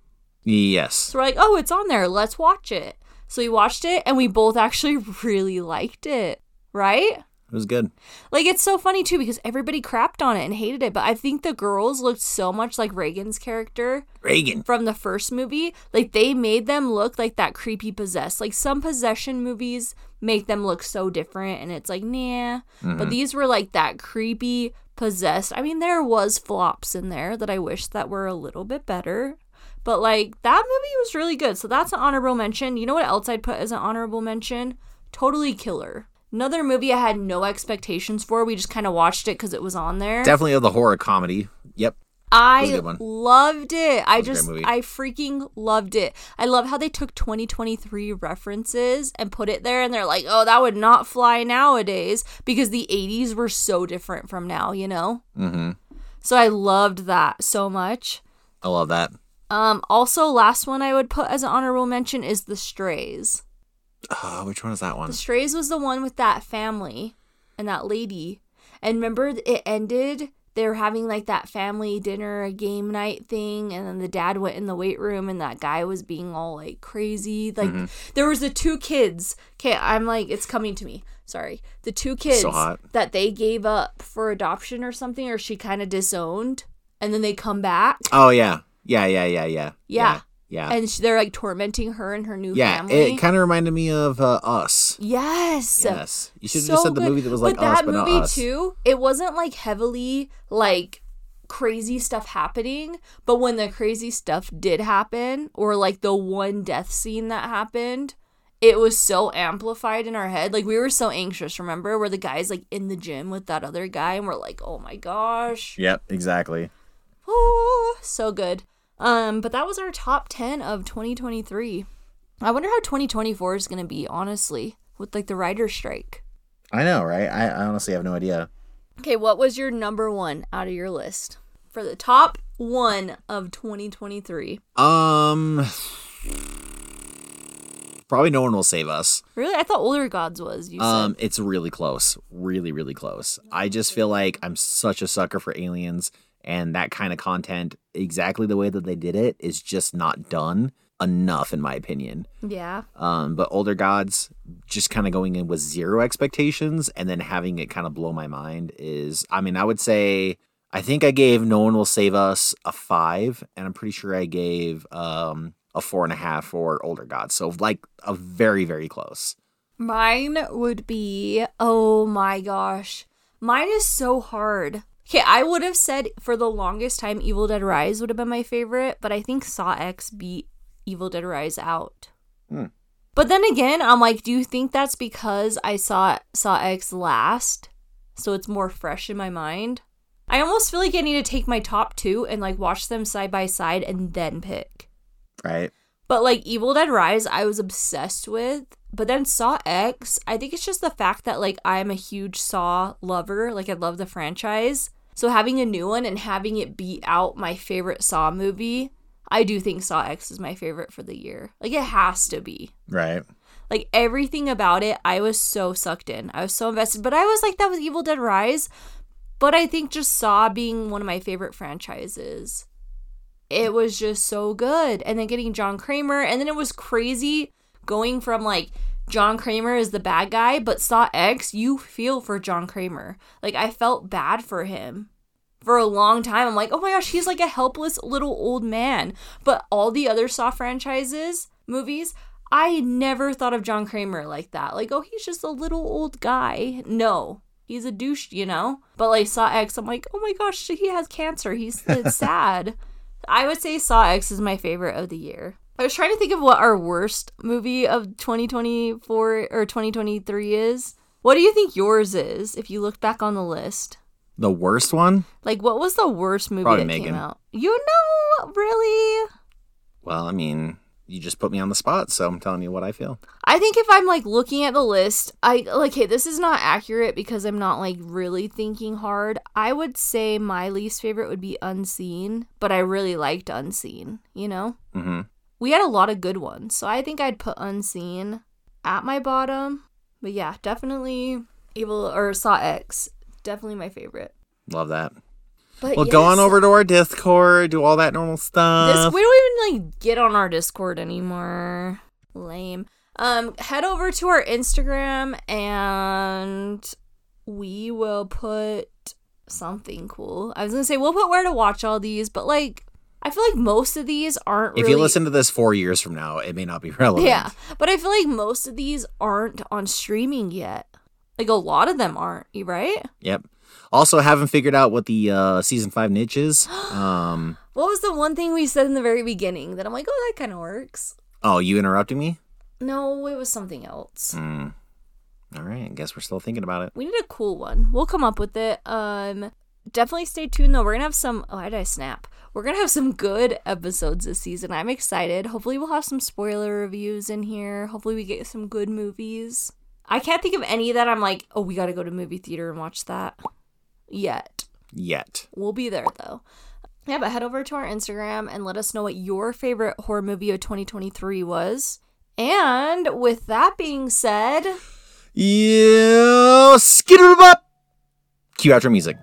Yes. So we're like, oh, it's on there. Let's watch it. So we watched it and we both actually <laughs> really liked it, right? It was good. Like it's so funny too because everybody crapped on it and hated it, but I think the girls looked so much like Regan's character Regan. from the first movie. Like they made them look like that creepy possessed. Like some possession movies make them look so different and it's like, nah. But mm-hmm. these were like that creepy possessed. I mean, there was flops in there that I wish that were a little bit better. But like that movie was really good. So that's an honorable mention. You know what else I'd put as an honorable mention? Totally Killer. Another movie I had no expectations for. We just kind of watched it because it was on there. Definitely of the horror comedy. Yep. I loved it. I just. I freaking loved it. I love how they took 2023 references and put it there, and they're like, oh, that would not fly nowadays because the 80s were so different from now, you know? Mm-hmm. So I loved that so much. I love that. Um, also, last one I would put as an honorable mention is The Strays. Uh, which one is that one? The Strays was the one with that family and that lady. And remember, it ended. They were having like that family dinner, a game night thing, and then the dad went in the weight room, and that guy was being all like crazy. Like there was the two kids. Okay, I'm like, it's coming to me. Sorry, the two kids hot. that they gave up for adoption or something, or she kind of disowned, and then they come back, Oh yeah. Yeah, yeah, yeah, yeah. Yeah. Yeah. And sh- they're like tormenting her and her new yeah. family. It kind of reminded me of uh, Us. yes, Yes. You should have so just said the good. movie that was like but Us, that but movie not Us. too it wasn't like heavily like crazy stuff happening but when the crazy stuff did happen or like the one death scene that happened it was so amplified in our head like we were so anxious remember where the guy's like in the gym with that other guy and we're like oh my gosh Yep, exactly. oh, so good um but that was our top 10 of 2023 i wonder how 2024 is gonna be honestly with like the writer's strike I know, right? I, I honestly have no idea. Okay, what was your number one out of your list for the top one of 2023? Um, probably no one will save us. Really, I thought Older Gods was. You said Um, it's really close, really, really close. I just feel like I'm such a sucker for aliens, and that kind of content, exactly the way that they did it, is just not done enough, in my opinion. yeah, Um, but older gods, just kind of going in with zero expectations and then having it kind of blow my mind is, I mean, I would say, I think I gave No One Will Save Us a five, and I'm pretty sure I gave um a four and a half for older gods. So like a very, very close. mine would be. Oh my gosh, mine is so hard. Okay, I would have said for the longest time Evil Dead Rise would have been my favorite, but I think Saw X beat Evil Dead Rise out. Hmm. But then again, I'm like, do you think that's because I saw Saw X last, so it's more fresh in my mind? I almost feel like I need to take my top two and like watch them side by side and then pick. Right. But like Evil Dead Rise, I was obsessed with But then Saw X, I think it's just the fact that like I'm a huge Saw lover. Like I love the franchise. So having a new one and having it beat out my favorite Saw movie, I do think Saw X is my favorite for the year. Like it has to be. Right. Like everything about it, I was so sucked in. I was so invested. But I was like, that was Evil Dead Rise. But I think just Saw being one of my favorite franchises, it was just so good. And then getting John Kramer, and then it was crazy going from like John Kramer is the bad guy, but Saw X, you feel for John Kramer. Like I felt bad for him for a long time. I'm like, oh my gosh, he's like a helpless little old man. But all the other Saw franchises, movies, I never thought of John Kramer like that. Like, oh, he's just a little old guy. No, he's a douche, you know? But like Saw X, I'm like, oh my gosh, he has cancer. He's <laughs> sad. I would say Saw X is my favorite of the year. I was trying to think of what our worst movie of 2024 or 2023 is. What do you think yours is if you look back on the list? The worst one? Like, what was the worst movie Probably that came Megan. out? You know, really? Well, I mean, you just put me on the spot, so I'm telling you what I feel. I think if I'm like looking at the list, I like, hey, this is not accurate because I'm not like really thinking hard. I would say my least favorite would be Unseen, but I really liked Unseen, you know? Mm-hmm. We had a lot of good ones, so I think I'd put Unseen at my bottom. But yeah, definitely Evil or Saw X, definitely my favorite. Love that. But Well, go on over to our Discord, do all that normal This stuff. we don't even like get on our Discord anymore. Lame. Um, head over to our Instagram and we will put something cool. I was gonna say we'll put where to watch all these, but like I feel like most of these aren't. if really, you listen to this four years from now, it may not be <laughs> relevant. yeah, but I feel like most of these aren't on streaming yet. Like a lot of them aren't. You right? Yep. Also, haven't figured out what the uh, season five niche is. <gasps> Um. What was the one thing we said in the very beginning that I'm like, oh, that kind of works? Oh, you interrupting me? No, it was something else. Hmm. All right. I guess we're still thinking about it. We need a cool one. We'll come up with it. Um definitely stay tuned though. We're gonna have some oh why did I snap? We're gonna have some good episodes this season. I'm excited. Hopefully we'll have some spoiler reviews in here. Hopefully we get some good movies. I can't think of any that I'm like, oh we gotta go to movie theater and watch that yet. Yet. We'll be there though. Yeah, but head over to our Instagram and let us know what your favorite horror movie of 2023 was. And with that being said, yeah, skitter up. Cue outro music.